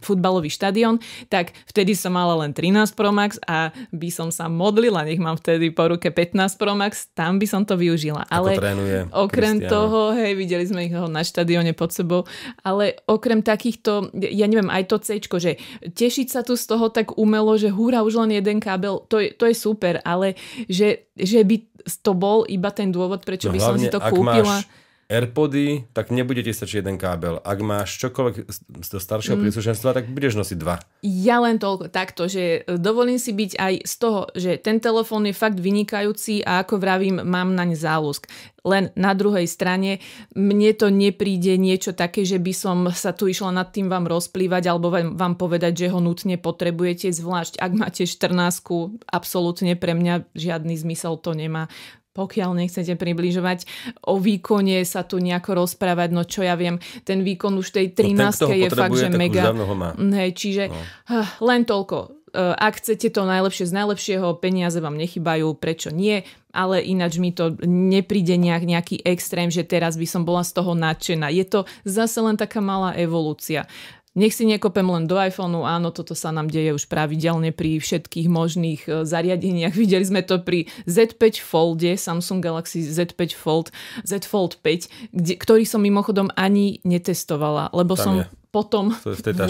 futbalový štadión, tak vtedy som mala len 13 Pro Max a by som sa modlila, nech mám vtedy po ruke 15 Pro Max, tam by som to využila. Ale okrem Christiana. toho, hej, videli sme ich na štadióne pod sebou, ale okrem takýchto, ja neviem, aj to C, že tešiť sa tu z toho tak umelo, že húra, už len jeden kábel, to je, to je super, ale že, že by to bol iba ten dôvod, prečo no by som si to kúpila. Máš Airpody, tak nebudete stačiť jeden kábel. Ak máš čokoľvek z toho staršieho mm. príslušenstva, tak budeš nosiť dva. Ja len toľko takto, že dovolím si byť aj z toho, že ten telefón je fakt vynikajúci a ako vravím, mám naň záľusk. Len na druhej strane mne to nepríde niečo také, že by som sa tu išla nad tým vám rozplývať alebo vám povedať, že ho nutne potrebujete, zvlášť ak máte 14, absolútne pre mňa žiadny zmysel to nemá pokiaľ nechcete približovať. O výkone sa tu nejako rozprávať, no čo ja viem, ten výkon už tej 13 no, je fakt, že mega. Hej, čiže no. len toľko. E, ak chcete to najlepšie z najlepšieho, peniaze vám nechybajú, prečo nie, ale ináč mi to nepríde nejak, nejaký extrém, že teraz by som bola z toho nadšená. Je to zase len taká malá evolúcia. Nech si nekopem len do iPhoneu, áno, toto sa nám deje už pravidelne pri všetkých možných e, zariadeniach. Videli sme to pri Z5 Folde, Samsung Galaxy Z5 Fold, Z Fold 5, kde, ktorý som mimochodom ani netestovala, lebo Tam som je potom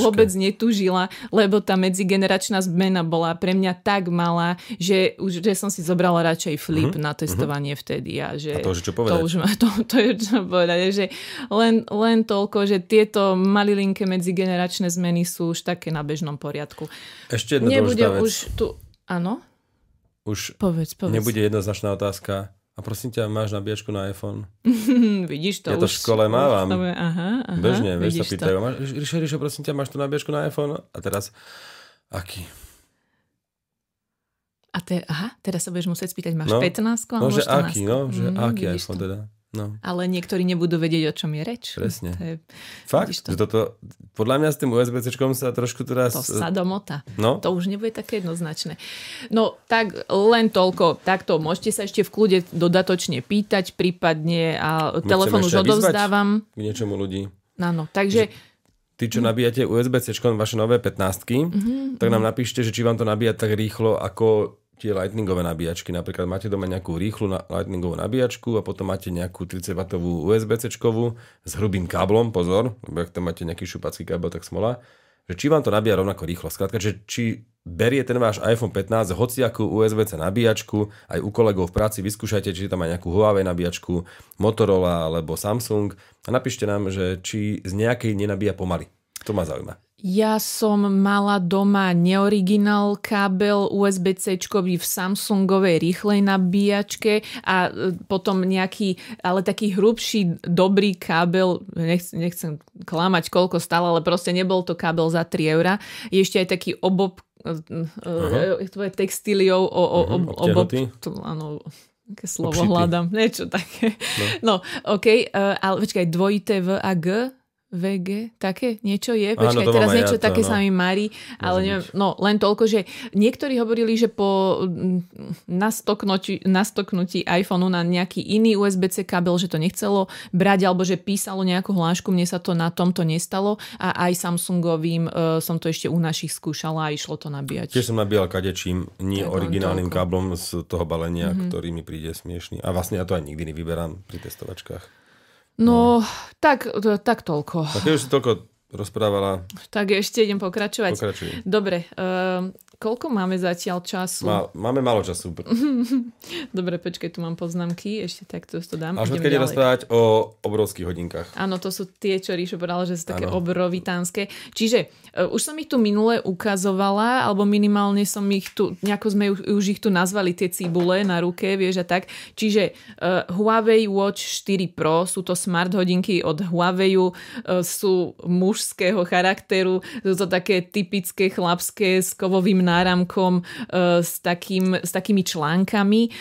vôbec netužila, lebo tá medzigeneračná zmena bola pre mňa tak malá, že už že som si zobrala radšej flip uh-huh, na testovanie uh-huh. vtedy. A, že a to už čo povedať? To, už ma, to, to je čo povedať, že len, len toľko, že tieto malilinké medzigeneračné zmeny sú už také na bežnom poriadku. Ešte jedna Nebude už tu... Áno? Už povedz, povedz. nebude jednoznačná otázka a prosím ťa, máš nabíjačku na iPhone? vidíš to Ja to už, v škole mávam. Aha, aha, Bežne, vieš, sa pýtajú. Ríšo, Ríšo, prosím ťa, máš tu nabíjačku na iPhone? A teraz, aký? A te, aha, teraz sa budeš musieť spýtať, máš no, 15 alebo no, že 14? aký, no, že mm, aký iPhone to. teda? No. Ale niektorí nebudú vedieť, o čom je reč. Presne. To je, Fakt? To? Toto, podľa mňa s tým USB-C sa trošku teraz... To sa domota. No? To už nebude také jednoznačné. No tak len toľko. Takto môžete sa ešte v kľude dodatočne pýtať, prípadne a telefón už odovzdávam. K niečomu ľudí. Áno, takže... Že tí, čo nabíjate USB-C vaše nové 15 mm-hmm. tak nám napíšte, že či vám to nabíja tak rýchlo, ako tie lightningové nabíjačky. Napríklad máte doma nejakú rýchlu na- lightningovú nabíjačku a potom máte nejakú 30W USB-C s hrubým káblom, pozor, lebo ak tam máte nejaký šupací kábel, tak smola, že či vám to nabíja rovnako rýchlo. Skrátka, že či berie ten váš iPhone 15 hociakú USB-C nabíjačku, aj u kolegov v práci vyskúšajte, či tam má nejakú Huawei nabíjačku, Motorola alebo Samsung a napíšte nám, že či z nejakej nenabíja pomaly. To ma zaujíma. Ja som mala doma neoriginál kábel USB-C v Samsungovej rýchlej nabíjačke a e, potom nejaký, ale taký hrubší, dobrý kábel, nechcem, nechcem klamať, koľko stál, ale proste nebol to kábel za 3 eurá. Je ešte aj taký obob, uh-huh. to je textíliou, o, o, uh-huh. obob, to, áno, aké slovo Obšity. hľadám, niečo také. No, no OK, uh, ale počkaj, dvojité V a G, VG, také niečo je? Počkaj, Áno, teraz niečo ja to, také no. sa mi marí, ale neviem, no len toľko, že niektorí hovorili, že po mm, nastoknutí, nastoknutí iPhoneu na nejaký iný USB-C kábel, že to nechcelo brať, alebo že písalo nejakú hlášku, mne sa to na tomto nestalo a aj Samsungovým uh, som to ešte u našich skúšala a išlo to nabíjať. Tiež som nabíjal kadečím, nie tak originálnym káblom z toho balenia, mm-hmm. ktorý mi príde smiešný. A vlastne ja to aj nikdy nevyberám pri testovačkách. No, no. tak, tak toľko. Tak keď už si toľko rozprávala. Tak ešte idem pokračovať. Pokračuj. Dobre, uh, Koľko máme zatiaľ času? Má, máme málo času. Dobre, počkaj, tu mám poznámky, ešte takto to dám. Až keď rozprávať o obrovských hodinkách. Áno, to sú tie, čo Ríšo povedal, že sú také ano. obrovitánske. Čiže uh, už som ich tu minule ukazovala, alebo minimálne som ich tu, nejako sme už, ich tu nazvali, tie cibule na ruke, vieš a tak. Čiže uh, Huawei Watch 4 Pro, sú to smart hodinky od Huawei, uh, sú mužského charakteru, sú to také typické chlapské s kovovým náramkom e, s, takým, s takými článkami. E,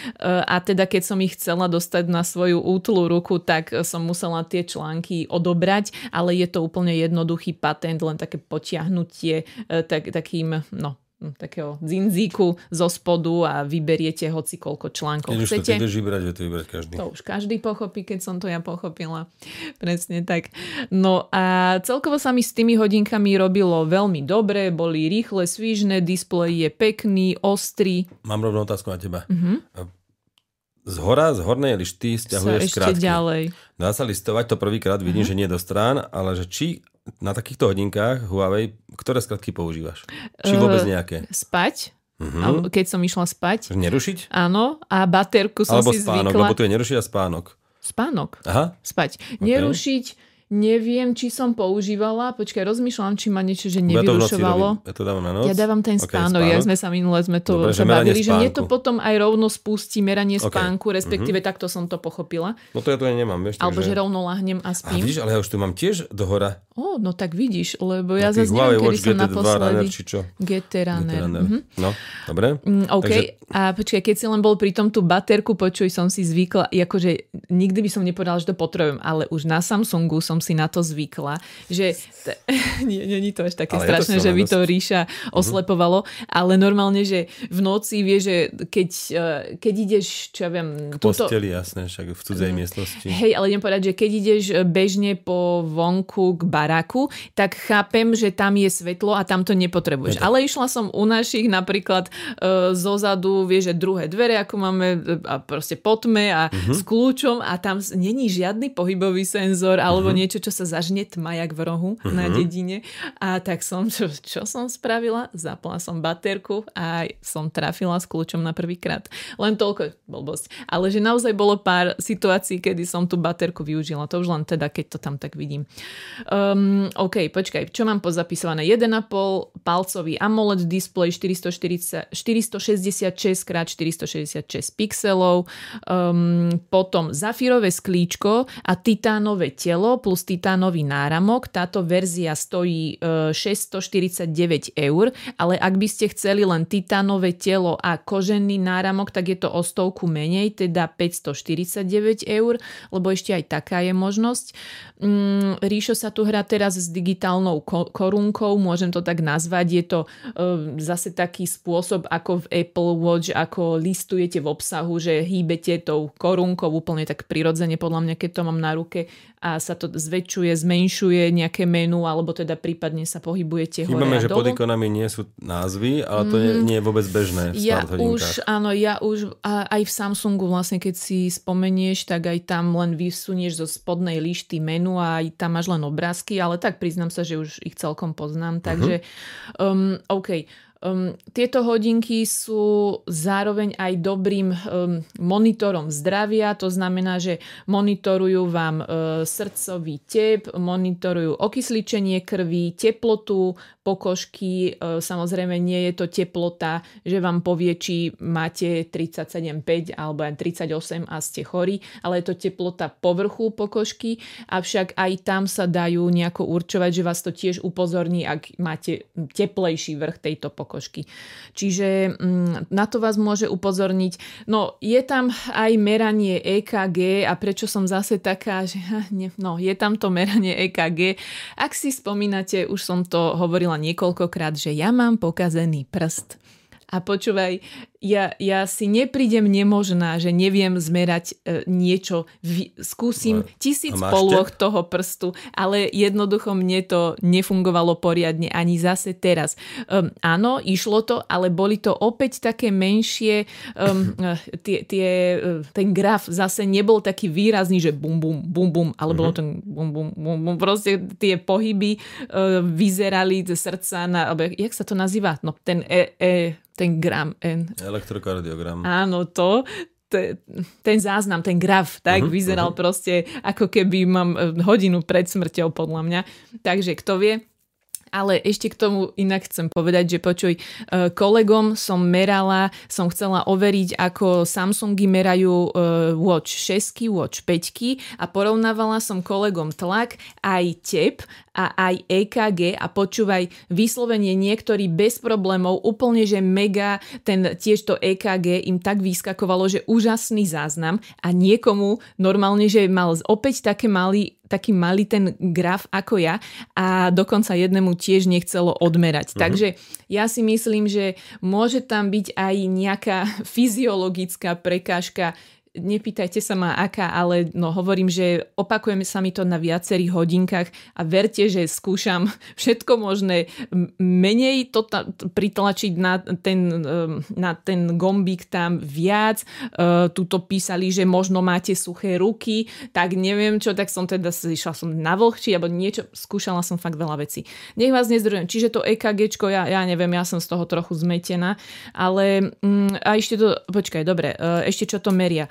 a teda keď som ich chcela dostať na svoju útlu ruku, tak som musela tie články odobrať, ale je to úplne jednoduchý patent, len také potiahnutie e, tak, takým, no takého dzinzíku zo spodu a vyberiete hoci koľko článkov keď chcete. Keď už to vybrať, to vybrať každý. To už každý pochopí, keď som to ja pochopila. Presne tak. No a celkovo sa mi s tými hodinkami robilo veľmi dobre, boli rýchle, svížne, displej je pekný, ostrý. Mám rovnú otázku na teba. Uh-huh. Z hora, z hornej lišty stiahuješ ešte ďalej. Dá sa listovať, to prvýkrát vidím, uh-huh. že nie do strán, ale že či na takýchto hodinkách Huawei, ktoré skratky používaš? Či vôbec eh, nejaké? Spať. Uh-huh. Keď som išla spať. Nerušiť? Áno. A baterku som Alebo si spánok, zvykla. lebo tu je nerušiť a spánok. Spánok. Aha. Spať. Okay. Nerušiť Neviem, či som používala. Počkaj, rozmýšľam, či ma niečo, že nevyrušovalo. Ja to, ja dávam na noc? Ja dávam ten okay, spánok. Ja sme sa minule sme to Dobre, že bavili, že mne to potom aj rovno spustí meranie okay. spánku, respektíve mm-hmm. takto som to pochopila. No to ja to aj nemám, vieš. Alebo že rovno lahnem a spím. A vidíš, ale ja už tu mám tiež do hora. Ó, no tak vidíš, lebo ja zase neviem, kedy som naposledy. GT Runner. Mm-hmm. No, dobre. Mm, OK, Takže... a počkaj, keď si len bol pri tom tú baterku, počuj, som si zvykla, akože nikdy by som nepovedala, že to potrebujem, ale už na Samsungu som si na to zvykla že t- nie, nie, nie to až také ale strašné, to že by to ríša mhm. oslepovalo, uh-huh. ale normálne, že v noci vie, že keď, uh, keď ideš, čo ja viem... K túto... posteli, jasné, však v cudzej uh, miestnosti. Hej, ale idem povedať, že keď ideš e, bežne po vonku k baraku, tak chápem, že tam je svetlo a tam to nepotrebuješ. Ale išla som u našich napríklad uh, zozadu, vieš, že druhé dvere, ako máme a proste potme a uh-huh. s kľúčom a tam není žiadny pohybový senzor alebo uh-huh. Niečo, čo sa zažne tmajak v rohu uh-huh. na mhm. dedine. A tak som, čo, čo som spravila? Zapla som baterku a som trafila s kľúčom na prvýkrát. Len toľko blbosť. Ale že naozaj bolo pár situácií, kedy som tú baterku využila. To už len teda, keď to tam tak vidím. Um, OK, počkaj, čo mám pozapisované? 1,5 palcový AMOLED display 440, 466 x 466 pixelov, um, potom zafírové sklíčko a titánové telo plus titánový náramok. Táto verzia stojí 649 e, eur, ale ak by ste chceli len titánové telo a kožený náramok, tak je to o stovku menej, teda 549 eur, lebo ešte aj taká je možnosť. Mm, Ríšo sa tu hrá teraz s digitálnou korunkou, môžem to tak nazvať. Je to e, zase taký spôsob, ako v Apple Watch, ako listujete v obsahu, že hýbete tou korunkou úplne tak prirodzene, podľa mňa, keď to mám na ruke a sa to zväčšuje, zmenšuje nejaké menu, alebo teda prípadne sa pohybujete hore Vnímame, a že dolu. pod ikonami nie sú názvy, ale to nie, nie je vôbec bežné v Ja už, áno, ja už aj v Samsungu vlastne, keď si spomenieš, tak aj tam len vysunieš zo spodnej lišty menu a aj tam máš len obrázky, ale tak priznám sa, že už ich celkom poznám, takže um, OK. Um, tieto hodinky sú zároveň aj dobrým um, monitorom zdravia, to znamená, že monitorujú vám uh, srdcový tep, monitorujú okysličenie krvi, teplotu pokožky, uh, samozrejme nie je to teplota, že vám povie, či máte 37,5 alebo aj 38 a ste chorí, ale je to teplota povrchu pokožky, avšak aj tam sa dajú nejako určovať, že vás to tiež upozorní, ak máte teplejší vrch tejto pokožky. Čiže mm, na to vás môže upozorniť. No, je tam aj meranie EKG a prečo som zase taká, že no, je tam to meranie EKG. Ak si spomínate, už som to hovorila niekoľkokrát, že ja mám pokazený prst. A počúvaj, ja, ja si neprídem nemožná, že neviem zmerať e, niečo. Vy, skúsim No, tisíc polôch tep? toho prstu, ale jednoducho mne to nefungovalo poriadne ani zase teraz. Um, áno, išlo to, ale boli to opäť také menšie, um, tie, tie, eh, ten graf zase nebol taký výrazný, že bum, bum, bum, bum, ale bolo ten bum, bum, bum, bum. Proste tie pohyby uh, vyzerali z srdca na, alebo jak, jak sa to nazýva? No, ten e, e, ten gram, N, Elektrokardiogram. Áno, to, te- ten záznam, ten graf, tak Mhm, vyzeral proste ako keby mám e, hodinu pred smrťou podľa mňa. Takže kto vie, ale ešte k tomu inak chcem povedať, že počuj, e, kolegom som merala, som chcela overiť, ako Samsungy merajú e, Watch 6, Watch 5 a porovnávala som kolegom tlak, aj tep a aj EKG a počúvaj vyslovenie niektorí bez problémov, úplne, že mega, ten tiež to EKG im tak vyskakovalo, že úžasný záznam a niekomu normálne, že mal opäť také malý taký malý ten graf ako ja a dokonca jednému tiež nechcelo odmerať. Uh-huh. Takže ja si myslím, že môže tam byť aj nejaká fyziologická prekážka nepýtajte sa ma aká, ale no hovorím, že opakujeme sa mi to na viacerých hodinkách a verte, že skúšam všetko možné menej to ta- pritlačiť na ten, na ten gombík tam viac. Uh, tuto písali, že možno máte suché ruky, tak neviem čo, tak som teda išla som na vlhčí alebo niečo, skúšala som fakt veľa vecí. Nech vás nezdrujem, čiže to EKGčko, ja, ja neviem, ja som z toho trochu zmetená, ale mm, a ešte to, počkaj, dobre, uh, ešte čo to meria.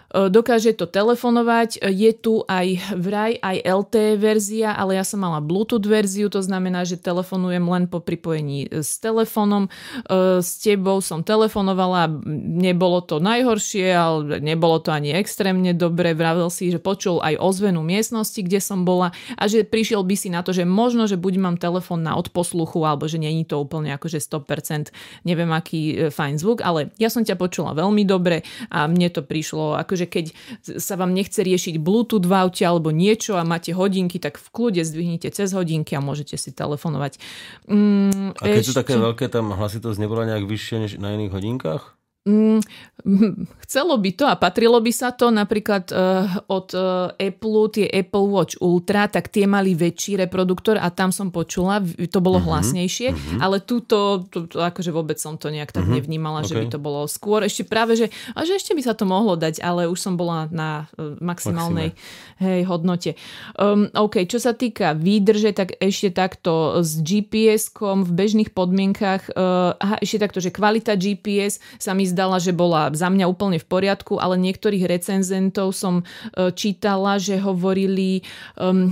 Dokáže to telefonovať, e, je tu aj vraj aj LTE verzia, ale ja som mala Bluetooth verziu, to znamená, že telefonujem len po pripojení e, s telefónom. E, S tebou som telefonovala, nebolo to najhoršie, ale nebolo to ani extrémne dobre. Vravel si, že počul aj ozvenu miestnosti, kde som bola a že prišiel by si na to, že možno, že buď mám telefón na odposluchu, alebo že není to úplne akože 100%, neviem aký e, fajn zvuk, ale ja som ťa počula veľmi dobre a mne to prišlo akože že keď sa vám nechce riešiť Bluetooth v aute alebo niečo a máte hodinky, tak v kľude zdvihnite cez hodinky a môžete si telefonovať. Mm, A keď sú také veľké, tam hlasitosť nebola nejak vyššia než na iných hodinkách? Mm, chcelo by to a patrilo by sa to napríklad uh, od uh, Apple, tie Apple Watch Ultra, tak tie mali väčší reproduktor a tam som počula, to bolo uh-huh, hlasnejšie, uh-huh. ale túto, to, to, akože vôbec som to nejak tak uh-huh, nevnímala, okay. že by to bolo skôr. Ešte práve, že, a že ešte by sa to mohlo dať, ale už som bola na uh, maximálnej hej, hodnote. Um, OK, čo sa týka výdrže, tak ešte takto s GPS-kom v bežných podmienkach, uh, aha, ešte takto, že kvalita GPS sa mi zdala, že bola za mňa úplne v poriadku, ale niektorých recenzentov som uh, čítala, že hovorili,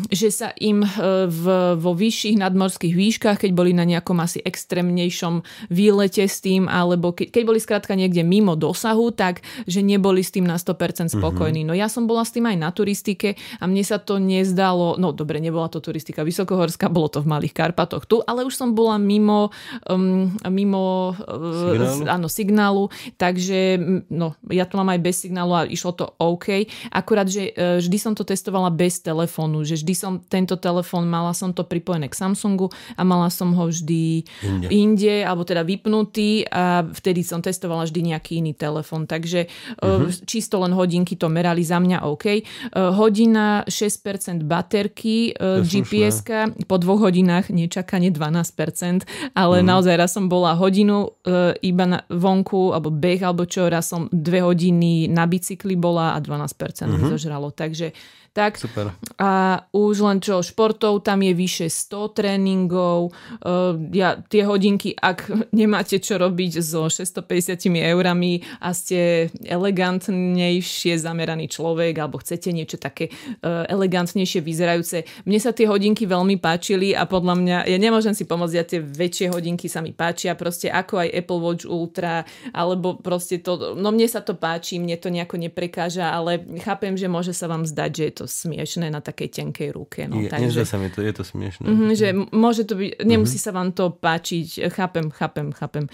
že sa im uh, v, vo vyšších nadmorských výškach, keď boli na nejakom asi extrémnejšom výlete s tým, alebo ke, keď boli skrátka niekde mimo dosahu, tak že neboli s tým na 100% spokojní. Mm-hmm. No ja som bola s tým aj na turistike a mne sa to nezdalo, no dobre, nebola to turistika vysokohorská, bolo to v Malých Karpatoch tu, ale už som bola mimo, um, mimo signálu? Uh, áno, signálu Takže no, ja to mám aj bez signálu a išlo to OK. Akurát, že e, vždy som to testovala bez telefónu, že vždy som tento telefón, mala som to pripojené k Samsungu a mala som ho vždy inde, inde alebo teda vypnutý a vtedy som testovala vždy nejaký iný telefón. Takže uh-huh. čisto len hodinky to merali za mňa OK. E, hodina 6% baterky, gps po dvoch hodinách nečakanie 12%, ale uh-huh. naozaj raz som bola hodinu iba na vonku, alebo beh, alebo čo, raz som dve hodiny na bicykli bola a 12% uh-huh. mi zožralo. Takže tak. Super. A už len čo športov, tam je vyše 100 tréningov. Uh, ja, tie hodinky, ak nemáte čo robiť so 650 eurami a ste elegantnejšie zameraný človek alebo chcete niečo také uh, elegantnejšie vyzerajúce. Mne sa tie hodinky veľmi páčili a podľa mňa, ja nemôžem si pomôcť, ja tie väčšie hodinky sa mi páčia, proste ako aj Apple Watch Ultra, alebo proste to, no mne sa to páči, mne to nejako neprekáža, ale chápem, že môže sa vám zdať, že je to smiešné na takej tenkej ruke. No, je, takže, sa mi to, je to smiešné. Mm, že môže to byť, nemusí mm-hmm. sa vám to páčiť, chápem, chápem, chápem.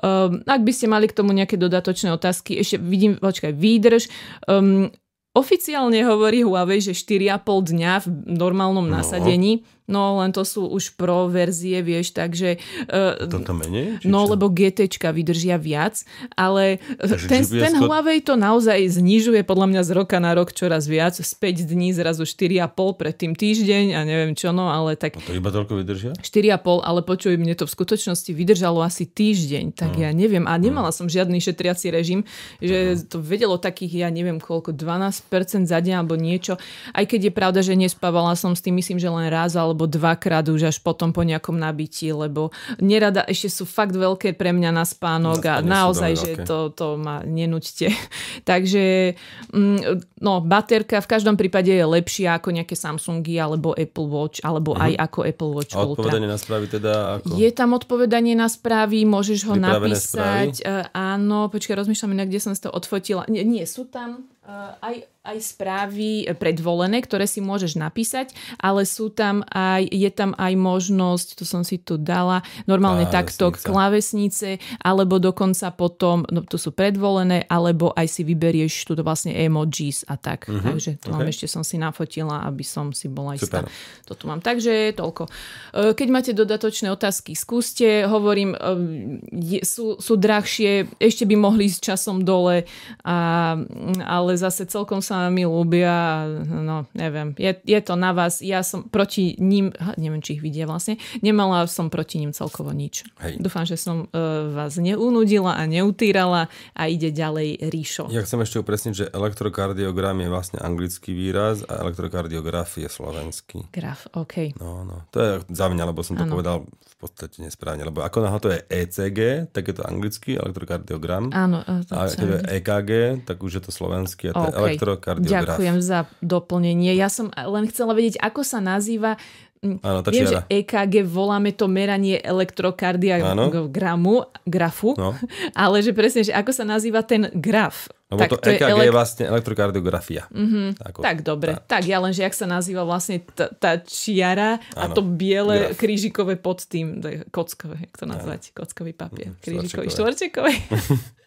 Um, ak by ste mali k tomu nejaké dodatočné otázky, ešte vidím, počkaj, výdrž. Um, oficiálne hovorí Huawei, že 4,5 dňa v normálnom no. nasadení No len to sú už pro verzie, vieš, takže... Uh, Toto menej? No čo? lebo GTčka vydržia viac, ale takže ten, ten Huawei to naozaj znižuje podľa mňa z roka na rok čoraz viac. Z 5 dní zrazu 4,5 predtým týždeň a neviem čo, no ale tak... A to iba toľko vydržia? 4,5, ale počuj, mne to v skutočnosti vydržalo asi týždeň, tak mm. ja neviem. A nemala mm. som žiadny šetriaci režim, že mm. to vedelo takých, ja neviem koľko, 12% za deň alebo niečo. Aj keď je pravda, že nespávala som s tým, myslím, že len raz alebo alebo dvakrát už až potom po nejakom nabití, lebo nerada, ešte sú fakt veľké pre mňa na spánok a naozaj, že to, to ma nenúďte. Takže mm, no, baterka v každom prípade je lepšia ako nejaké Samsungy alebo Apple Watch, alebo uh-huh. aj ako Apple Watch a odpovedanie na správy teda ako? Je tam odpovedanie na správy, môžeš ho Vypravené napísať. Správy? áno, počkaj, rozmýšľam inak, kde som si to odfotila. Nie, nie sú tam uh, aj aj správy predvolené, ktoré si môžeš napísať, ale sú tam aj, je tam aj možnosť, to som si tu dala, normálne takto klávesnice, alebo dokonca potom, no to sú predvolené, alebo aj si vyberieš tu vlastne emojis a tak. Uh-huh. Takže to okay. mám ešte som si nafotila, aby som si bola istá. To tu mám. Takže toľko. E, keď máte dodatočné otázky, skúste, hovorím, e, sú, sú drahšie, ešte by mohli ísť časom dole, a, ale zase celkom sa mi ľúbia, no neviem, je, je to na vás, ja som proti ním, neviem, či ich vidia vlastne, nemala som proti ním celkovo nič. Hej. Dúfam, že som uh, vás neunudila a neutírala a ide ďalej Ríšo. Ja chcem ešte upresniť, že elektrokardiogram je vlastne anglický výraz a elektrokardiograf je slovenský. Graf, OK. No, no, to je za mňa, lebo som to ano. povedal v podstate nesprávne, lebo ako náhle to je ECG, tak je to anglický elektrokardiogram. Áno. To a keď je EKG, tak už je to slovenský a to okay. je elektrokardiograf. Ďakujem za doplnenie. Ja som len chcela vedieť, ako sa nazýva Áno, tá Viem, čiara. že EKG voláme to meranie elektrokardiogramu, grafu, no. ale že presne, že ako sa nazýva ten graf. Lebo tak to, to EKG je, elek... je vlastne elektrokardiografia. Mm-hmm. Ako, tak dobre. Tá. Tak ja len, že jak sa nazýva vlastne tá, tá čiara a to biele Graf. krížikové pod tým, kockové, jak to nazvať, kockový papier. Mm, krížikový, štvorčekový.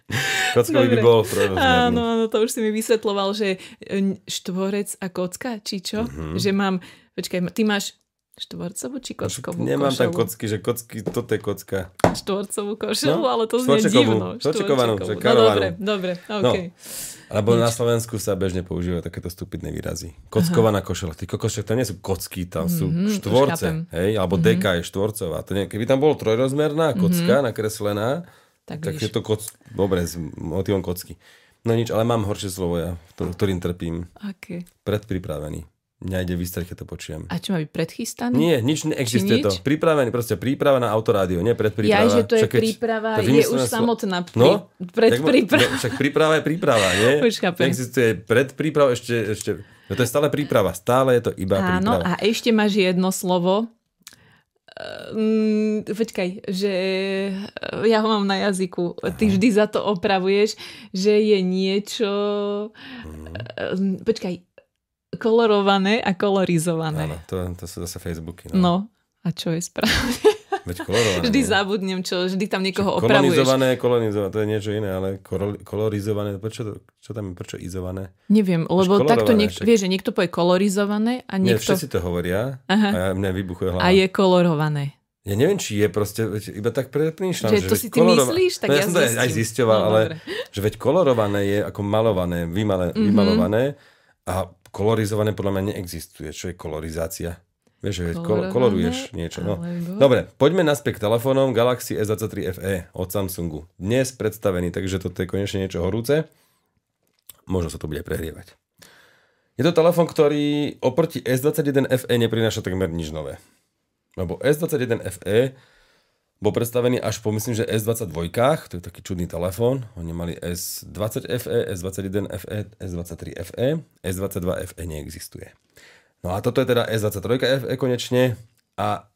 Kockový by bol Áno, áno, to už si mi vysvetloval, že e, štvorec a kocka, či čo? Mm-hmm. Že mám, počkaj, ty máš Štvorcovú či kockovú Nemám košelu? tam kocky, že kocky, toto je kocka. Štvorcovú košelu, no, ale to znie divno. Štvorčekovanú, no, dobre, dobre, okay. No, alebo Nič. na Slovensku sa bežne používajú takéto stupidné výrazy. Kockovaná Aha. košela. Ty kokošek, to nie sú kocky, tam sú mm-hmm, štvorce. Hej? Alebo mm-hmm. deka je štvorcová. To nie, keby tam bolo trojrozmerná kocka mm-hmm. nakreslená, tak, tak je to koc... Dobre, s motivom kocky. No nič, ale mám horšie slovo ja, ktorým trpím. Aké? Predpripravený. Mňa ide vystať, keď to počujem. A čo má byť predchystaný? Nie, nič neexistuje nič? to. Pripravený, proste príprava na autorádio, nie predpríprava. Ja, že to je však príprava, to je už samotná prí... no? predpríprava. No, však príprava je príprava, nie? Už chápem. Neexistuje predpríprava, ešte, ešte, no to je stále príprava, stále je to iba Áno, príprava. Áno, a ešte máš jedno slovo, Mm, počkaj, že ja ho mám na jazyku. Aha. Ty vždy za to opravuješ, že je niečo... Mm. Počkaj, kolorované a kolorizované. Áno, to, to sú zase Facebooky. No. no, a čo je správne? Veď. Vždy zabudnem, čo vždy tam niekoho opravuješ. Kolonizované, kolonizované, to je niečo iné, ale korol, kolorizované, prečo, to, čo tam je, prečo izované? Neviem, lebo takto niek- však. vieš, že niekto povie kolorizované a Nie, niekto... všetci to hovoria Aha. a mne vybuchuje hlava. A je kolorované. Ja neviem, či je proste, iba tak prepnýšľam. Že to veď si ty myslíš? Tak no, ja, ja som to aj, zisťoval, No, ale dobre. že veď kolorované je ako malované, vymale, Mhm. vymalované a kolorizované podľa mňa neexistuje. Čo je kolorizácia? Vieš, že veď kol- Kolorované, koloruješ niečo. No. alebo- Dobre, poďme naspäť k telefónom Galaxy S23 FE od Samsungu. Dnes predstavený, takže toto je konečne niečo horúce. Možno sa to bude prehrievať. Je to telefón, ktorý oproti S21 FE neprináša takmer nič nové. Lebo S21 FE bol predstavený až po, myslím, že S22, to je taký čudný telefón. Oni mali S20 FE, S21 FE, S23 FE, S22 FE neexistuje. No a toto je teda S23 FE konečne a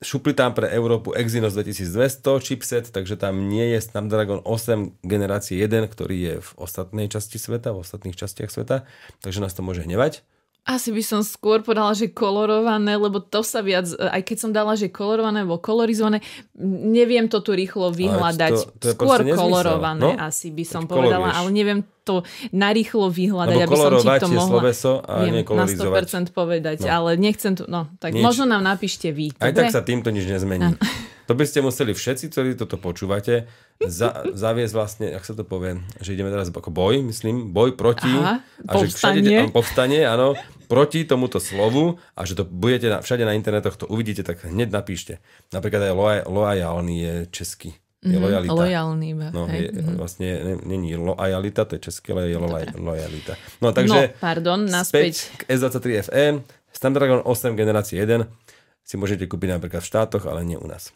šupli tam pre Európu Exynos 2200 chipset, takže tam nie je Snapdragon 8 generácie 1, ktorý je v ostatnej časti sveta, v ostatných častiach sveta, takže nás to môže hnevať. Asi by som skôr povedala, že kolorované, lebo to sa viac, aj keď som dala, že kolorované alebo kolorizované, neviem to tu rýchlo vyhľadať. to- to skôr kolorované No, asi by som tak povedala, koloruješ. ale neviem to narýchlo vyhľadať, Lebo aby som ti to mohla sloveso a viem, na kolorizovať. 100% povedať, No. ale nechcem to, no, tak Nič. možno nám napíšte vy. Aj dobre? tak sa týmto nič nezmení. To by ste museli všetci, ktorí toto počúvate, za, zaviesť vlastne, ak sa to povie, že ideme teraz ako boj, myslím, boj proti, Aha, a že všade, povstanie. povstanie, áno, proti tomuto slovu a že to budete na, všade na internetoch, to uvidíte, tak hneď napíšte. Napríklad aj loja, loajálny je český. Je lojalita. Lojálny iba. No, hej. je, vlastne ne- není lojalita, to je české, ale je loja, lojalita. No, takže no, pardon, naspäť. späť k S23 FE, Snapdragon 8 generácie 1 si môžete kúpiť napríklad v štátoch, ale nie u nás.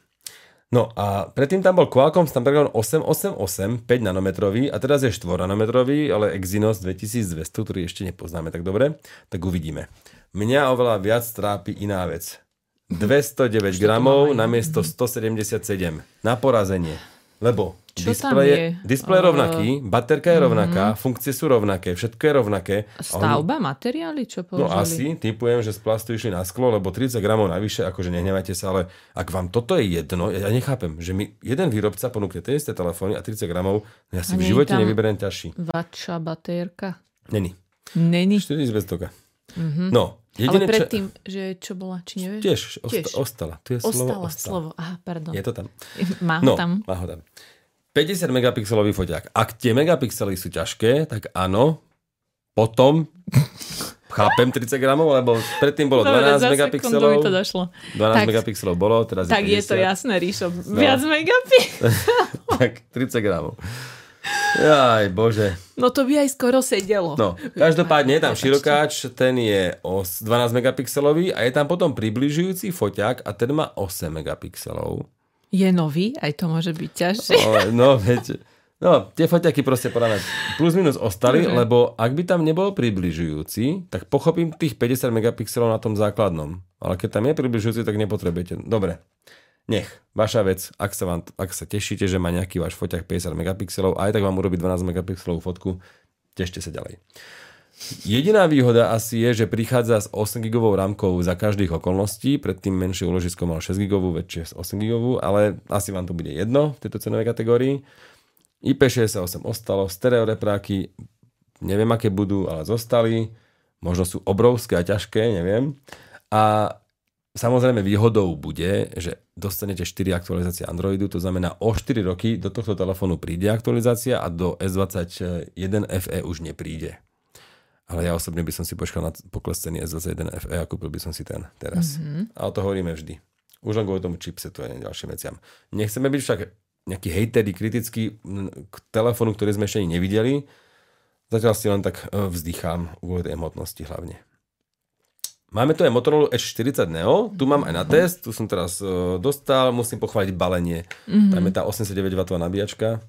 No a predtým tam bol Qualcomm Snapdragon 888, 5 nanometrový a teraz je 4 nanometrový, ale Exynos 2200, ktorý ešte nepoznáme tak dobre, tak uvidíme. Mňa oveľa viac trápi iná vec. 209 gramov mám aj. namiesto 177 na porazenie. Lebo Čo tam displej je? displej je Uh, rovnaký, baterka je rovnaká, funkcie sú rovnaké, všetko je rovnaké. A oni- Stavba, materiály, čo použili? No asi, typujem, že z plastu išli na sklo, lebo 30 gramov navyše, akože nehnevajte sa, ale ak vám toto je jedno, ja nechápem, že mi jeden výrobca ponúkne tie isté telefóny a 30 gramov, no ja si v živote tam- nevyberiem ťažší. Vača batérka. Není. Není. 4200. No, Ale jediné, čo... predtým, že čo bola, či nevieš? Tiež, osta- Tiež. ostala. Tu je slovo Ostala, ostala. slovo. Aha, pardon. Je to tam. Má ho No, tam. má ho tam. 50 megapixelový foťák. Ak tie megapixely sú ťažké, tak áno, potom chápem 30 gramov, lebo predtým bolo 12 Dobre, megapixelov. to došlo. 12 Tak- megapixelov bolo, teraz Tak je to 50. jasné, Ríšo. Viac megapixelov. tak 30 gramov. Jaj, bože. No to by aj skoro sedelo. No, každopádne je tam širokáč, ten je o 12 megapixelový a je tam potom približujúci foťák a ten má 8 megapixelov. Je nový, aj to môže byť ťažšie. Ale, no, veď, no, tie foťaky proste podľa mňa plus minus ostali, Dobre. lebo ak by tam nebol približujúci, tak pochopím tých 50 megapixelov na tom základnom. Ale keď tam je približujúci, tak nepotrebujete. Dobre, nech, vaša vec, ak sa, vám, ak sa tešíte, že má nejaký váš foťak 50 megapixelov, aj tak vám urobí 12 megapixelovú fotku, tešte sa ďalej. Jediná výhoda asi je, že prichádza s 8 gigovou rámkou za každých okolností, predtým menšie úložisko mal 6 gigovú, väčšie s 8 gigovú, ale asi vám to bude jedno v tejto cenovej kategórii. IP68 ostalo, stereo repráky, neviem aké budú, ale zostali, možno sú obrovské a ťažké, neviem. A Samozrejme výhodou bude, že dostanete 4 aktualizácie Androidu, to znamená o 4 roky do tohto telefónu príde aktualizácia a do S21 FE už nepríde. Ale ja osobne by som si počkal na pokles ceny S21 FE a kúpil by som si ten teraz. Mm-hmm. A o to hovoríme vždy. Už len kvôli tomu chipsetu a ďalším veciam. Nechceme byť však nejaký hejteri kritický k telefónu, ktorý sme ešte ani nevideli. Zatiaľ si len tak e, vzdychám kvôli tej hmotnosti hlavne. Máme tu aj Motorola Edge 40 Neo, tu mám aj na test, tu som teraz uh, dostal, musím pochváliť balenie. Mm-hmm. Tam je tá 89W nabíjačka.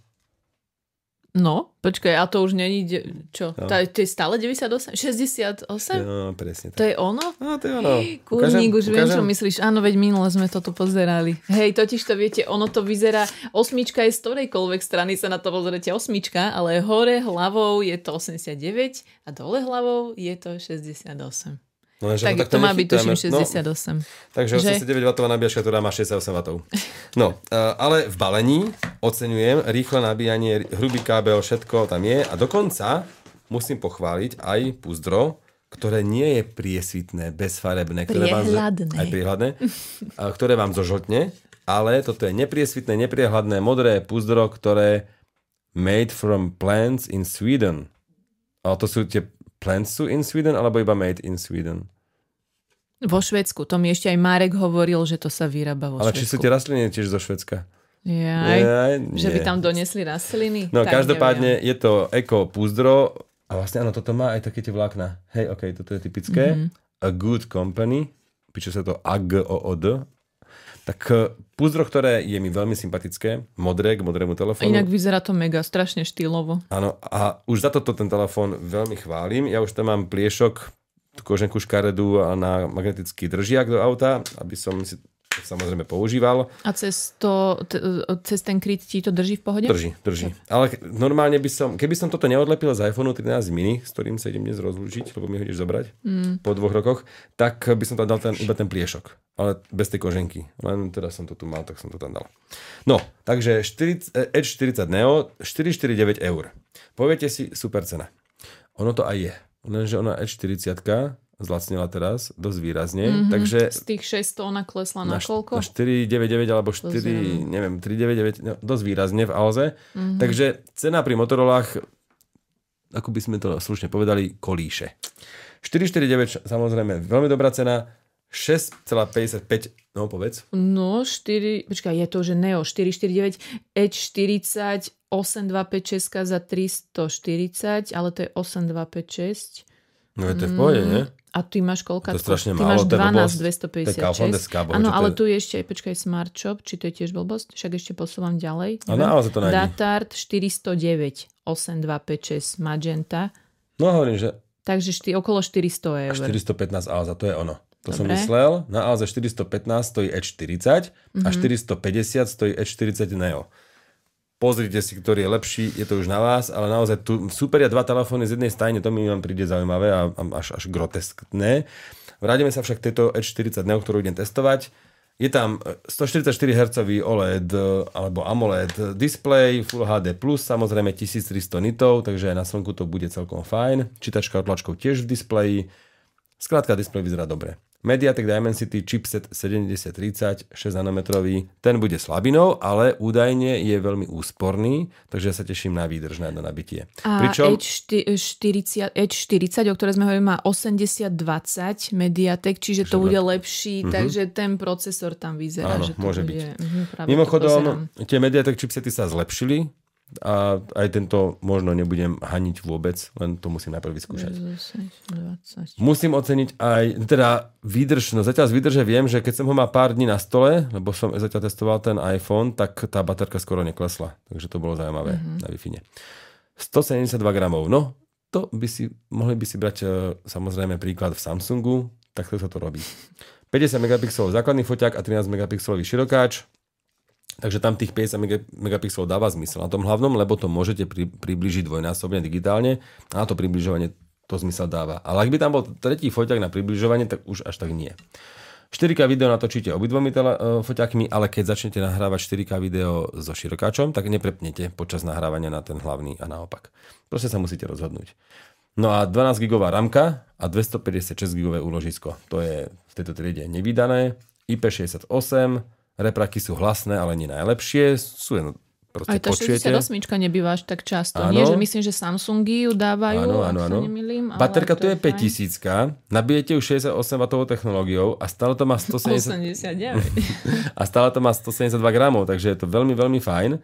No, počkaj, a to už není, de- čo? No. No. To je stále 98? 68? No, presne To tak. je ono? No, to je ono. Kúrnik, už viem, čo Ukážem? myslíš. Áno, veď minule sme toto pozerali. Hej, totiž to viete, ono to vyzerá, osmička je z ktorejkoľvek strany sa na to pozriete osmička, ale hore hlavou je to 89 a dole hlavou je to 68. No, lenže Tak takto to má byť tuším nechytáme. 68. Takže Že? 89 W nabíjačka, ktorá má 68 W. No, e, ale v balení oceňujem rýchle nabíjanie, hrubý kábel, všetko tam je a dokonca musím pochváliť aj púzdro, ktoré nie je priesvitné, bezfarebné, ktoré vám, aj priehľadné, a ktoré vám zožltne, ale toto je nepriesvitné, nepriehľadné, modré púzdro, ktoré made from plants in Sweden. Ale to sú tie plants sú in Sweden, alebo iba made in Sweden? Vo Švedsku. To mi ešte aj Marek hovoril, že to sa vyrába vo Ale či sú Švedsku. tie rastliny tiež zo Švedska? Jaj, Jaj, že by tam donesli rastliny? No Tak každopádne neviem. je to eko púzdro a vlastne áno, toto má aj také tie vlákna. Hej, ok, toto je typické. Mhm. Mm-hmm. A good company, píše sa to AGOOD. Tak eh, púzdro, ktoré je mi veľmi sympatické, modré k modrému telefónu. Inak vyzerá to mega, strašne štýlovo. Áno, a už za toto ten telefón veľmi chválim. Ja už tam mám pliešok, koženku škaredú a na magnetický držiak do auta, aby som si samozrejme používal. A cez, to, t- cez ten kryt ti to drží v pohode? Drží, drží. Ale ke- normálne by som, keby som toto neodlepil z iPhone 13 mini, s ktorým sa idem dnes rozlúčiť, lebo mi ho ideš zobrať mm. po dvoch rokoch, tak by som tam dal ten, iba ten pliešok. Ale bez tej koženky. Len teda som to tu mal, tak som to tam dal. No, takže 40, eh, Edge 40 Neo, 449 eur. Poviete si, super cena. Ono to aj je. Lenže ona Edge 40 zlacnila teraz dosť výrazne, mm-hmm. takže Z tých 600 ona klesla na, na, koľko? na 499 alebo 4, Pozerám. neviem, 399, no, dosť výrazne v Alze. Mm-hmm. Takže cena pri Motorolách, ako by sme to slušne povedali, kolíše. 449 samozrejme veľmi dobrá cena, 6,55, no povedz. No, 4, počkaj, je to, že Neo 449, Edge 40, 8256 za 340, ale to je 8256. No je to v pohode, nie? A ty máš koľko? To je strašne ty málo, máš to je blbosť. 12 To je Kauflandes 256. kábel, Áno, ale je? tu je ešte aj, počkaj, Smart Shop, či to je tiež blbosť? Však ešte posúvam ďalej. A naozaj to nájdi. Datart 409, 8256 Magenta. No hovorím, že Takže šty, okolo 400 eur. 415 Alza, to je ono. To som Dobre. myslel. Na Alze 415 stojí E40 a 450 stojí E40 Neo. Pozrite si, ktorý je lepší, je to už na vás, ale naozaj tu superia dva telefóny z jednej stajne, to mi vám príde zaujímavé a a až, až groteskné. Vrátime sa však k tejto E40 Neo, ktorú idem testovať. Je tam e, 144 Hz OLED alebo AMOLED display, Full HD+, samozrejme 1300 nitov, takže aj na slnku to bude celkom fajn. Čítačka tlačkou tiež v displeji. Skrátka, displej vyzerá dobre. Mediatek Dimensity chipset 7030 6 nanometrový, ten bude slabinou, ale údajne je veľmi úsporný, takže ja sa teším na výdrž na jedno nabitie. A Pričom, Edge 40, Edge 40, o ktorej sme hovorili, má 8020 Mediatek, čiže to bude lepší, takže ten procesor tam vyzerá, Áno, že to môže bude... To pozerám. mimochodom, tie Mediatek chipsety sa zlepšili a aj tento možno nebudem haniť vôbec, len to musím najprv vyskúšať. 10, 20. Musím oceniť aj, teda výdrž, no zatiaľ z výdrže viem, že keď som ho mal pár dní na stole, lebo som zatiaľ testoval ten iPhone, tak tá baterka skoro neklesla. Takže to bolo zaujímavé mm-hmm. na wi 172 gramov, no to by si, mohli by si brať e, samozrejme príklad v Samsungu, takto sa to robí. 50 megapixelov základný foťák a 13 megapixelový širokáč, Takže tam tých 50 mega- megapixelov dáva zmysel na tom hlavnom, lebo to môžete pri, približiť dvojnásobne digitálne a na to približovanie to zmysel dáva. Ale ak by tam bol tretí foťák na približovanie, tak už až tak nie. 4K video natočíte obidvomi tele, e, ale keď začnete nahrávať 4K video so širokáčom, tak neprepnete počas nahrávania na ten hlavný a naopak. Proste sa musíte rozhodnúť. No a 12 gigová ramka a 256 gigové úložisko. To je v tejto triede nevydané. IP68, repraky sú hlasné, ale nie najlepšie. Sú jen, proste Aj tá počujete. 68 nebýva až tak často. Áno. Nie, že myslím, že Samsungy ju dávajú, Áno, áno, áno. nemýlim. Baterka tu je fajn. 5000, nabijete ju 68W technológiou a stále to má 170, 89. a stále to má 172 gramov, takže je to veľmi, veľmi fajn.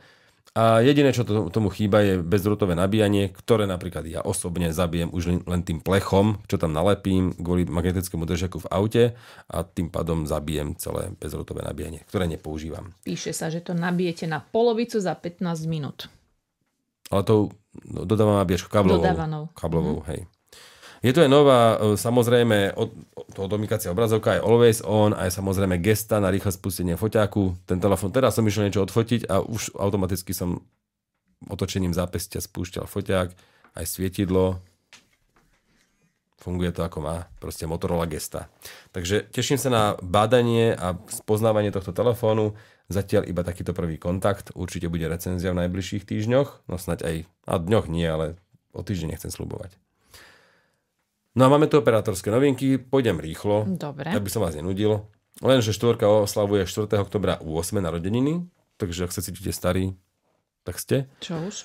A jediné, čo to, tomu chýba, je bezrutové nabíjanie, ktoré napríklad ja osobne zabijem už len, tým plechom, čo tam nalepím kvôli magnetickému držiaku v aute a tým pádom zabijem celé bezrutové nabíjanie, ktoré nepoužívam. Píše sa, že to nabijete na polovicu za 15 minút. Ale tou no, dodávam nabíjačku kablovou. Dodávanou. Kablovou, hej. Je to aj nová, e, samozrejme, od, to odomýkacia obrazovka je always on, aj samozrejme gesta na rýchle spustenie foťáku. Ten telefon, teraz som išiel niečo odfotiť a už automaticky som otočením zápestia spúšťal foťák, aj svietidlo. Funguje to ako má proste Motorola Gesta. Takže teším sa na bádanie a spoznávanie tohto telefónu. Zatiaľ iba takýto prvý kontakt. Určite bude recenzia v najbližších týždňoch. No snať aj, a dňoch nie, ale o týždeň nechcem slúbovať. No a máme tu operátorské novinky. Pôjdem rýchlo, Dobre. aby som vás nenudil. Lenže štvorka oslavuje 4. oktobra 8. narodeniny, takže ak sa cítite starí, tak ste. Čo už?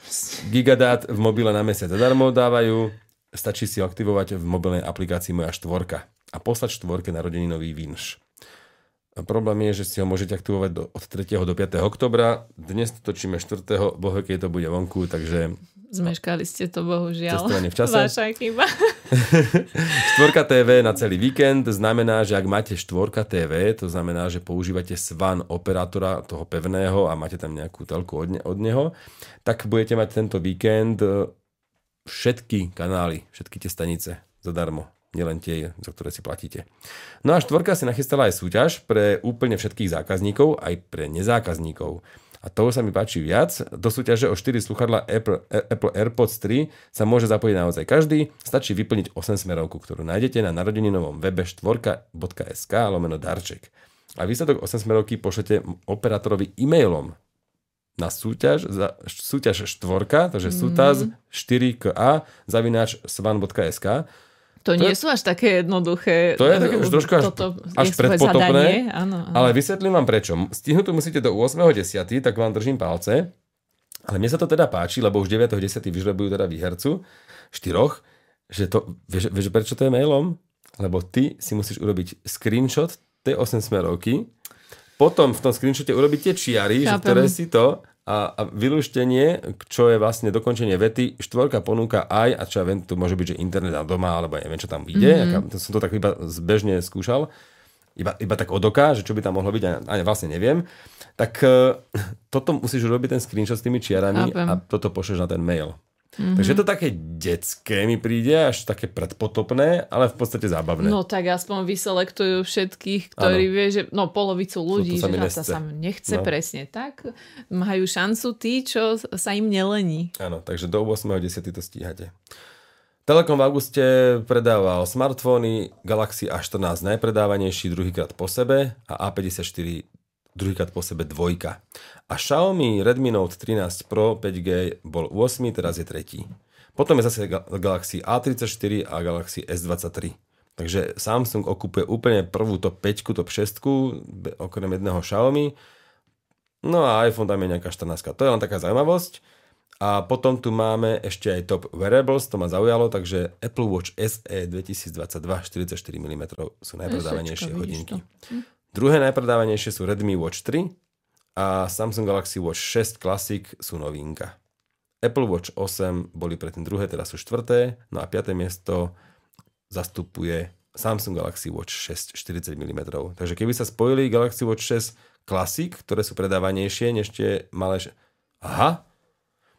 Gigadát v mobile na mesiac zadarmo dávajú. Stačí si aktivovať v mobilnej aplikácii Moja štvorka a poslať štvorke narodeninový vinš. A problém je, že si ho môžete aktivovať do, od 3. do 5. oktobra. Dnes to točíme 4. Bohe, keď to bude vonku, takže Zmeškali ste to, bohužiaľ. Cestovanie v čase. Vaša chyba. Štvorka TV na celý víkend znamená, že ak máte štvorka TV, to znamená, že používate SWAN operátora toho pevného a máte tam nejakú telku od, ne, od neho, tak budete mať tento víkend e, všetky kanály, všetky tie stanice zadarmo. Nielen tie, za ktoré si platíte. No a štvorka si nachystala aj súťaž pre úplne všetkých zákazníkov, aj pre nezákazníkov. A toho sa mi páči viac. Do súťaže o 4 sluchadla Apple, Apple AirPods 3 sa môže zapojiť naozaj každý. Stačí vyplniť 8 smerovku, ktorú nájdete na narodeninovom webe štvorka.sk lomeno darček. A výsledok 8 smerovky pošlete operátorovi e-mailom na súťaž, za, súťaž štvorka, takže mm. sútaz 4ka zavináč svan.sk to, to nie je, sú až také jednoduché. To je také už trošku až, toto, až predpotopné, áno, áno. ale vysvetlím vám prečo. Stihnúť to musíte do 8.10., tak vám držím palce. Ale mne sa to teda páči, lebo už 9.10. vyžrebujú teda výhercu, štyroch, že to, vieš, vieš prečo to je mailom? Lebo ty si musíš urobiť screenshot tej 8 smerovky, potom v tom screenshote urobiť tie čiary, že ktoré si to a, a vylúštenie, čo je vlastne dokončenie vety, štvorka ponúka aj, a čo ja viem, to môže byť, že internet a doma, alebo neviem, čo tam vyjde, mm-hmm. to som to tak iba zbežne skúšal, iba, iba tak od oka, že čo by tam mohlo byť, ani vlastne neviem, tak uh, toto musíš urobiť ten screenshot s tými čiarami Chápem. a toto pošleš na ten mail. Mm-hmm. Takže je to také detské mi príde, až také predpotopné, ale v podstate zábavné. No tak aspoň vyselektujú všetkých, ktorí ano. vie, že no polovicu ľudí, to, to že sa sa nechce no. presne tak. Majú šancu tí, čo sa im nelení. Áno, takže do 8.10. to stíhate. Telekom v auguste predával smartfóny Galaxy A14 najpredávanejší druhýkrát po sebe a A54 druhýkrát po sebe dvojka. A Xiaomi Redmi Note 13 Pro 5G bol 8, teraz je tretí. Potom je zase Galaxy A34 a Galaxy S23. Takže Samsung okupuje úplne prvú top 5, top 6, okrem jedného Xiaomi. No a iPhone tam je nejaká 14. To je len taká zaujímavosť. A potom tu máme ešte aj top wearables, to ma zaujalo, takže Apple Watch SE 2022 44 mm sú najpredávanejšie hodinky. Hm. Druhé najpredávanejšie sú Redmi Watch 3 a Samsung Galaxy Watch 6 Classic sú novinka. Apple Watch 8 boli predtým druhé, teraz sú štvrté, no a piaté miesto zastupuje Samsung Galaxy Watch 6 40 mm. Takže keby sa spojili Galaxy Watch 6 Classic, ktoré sú predávanejšie než tie malé... Aha,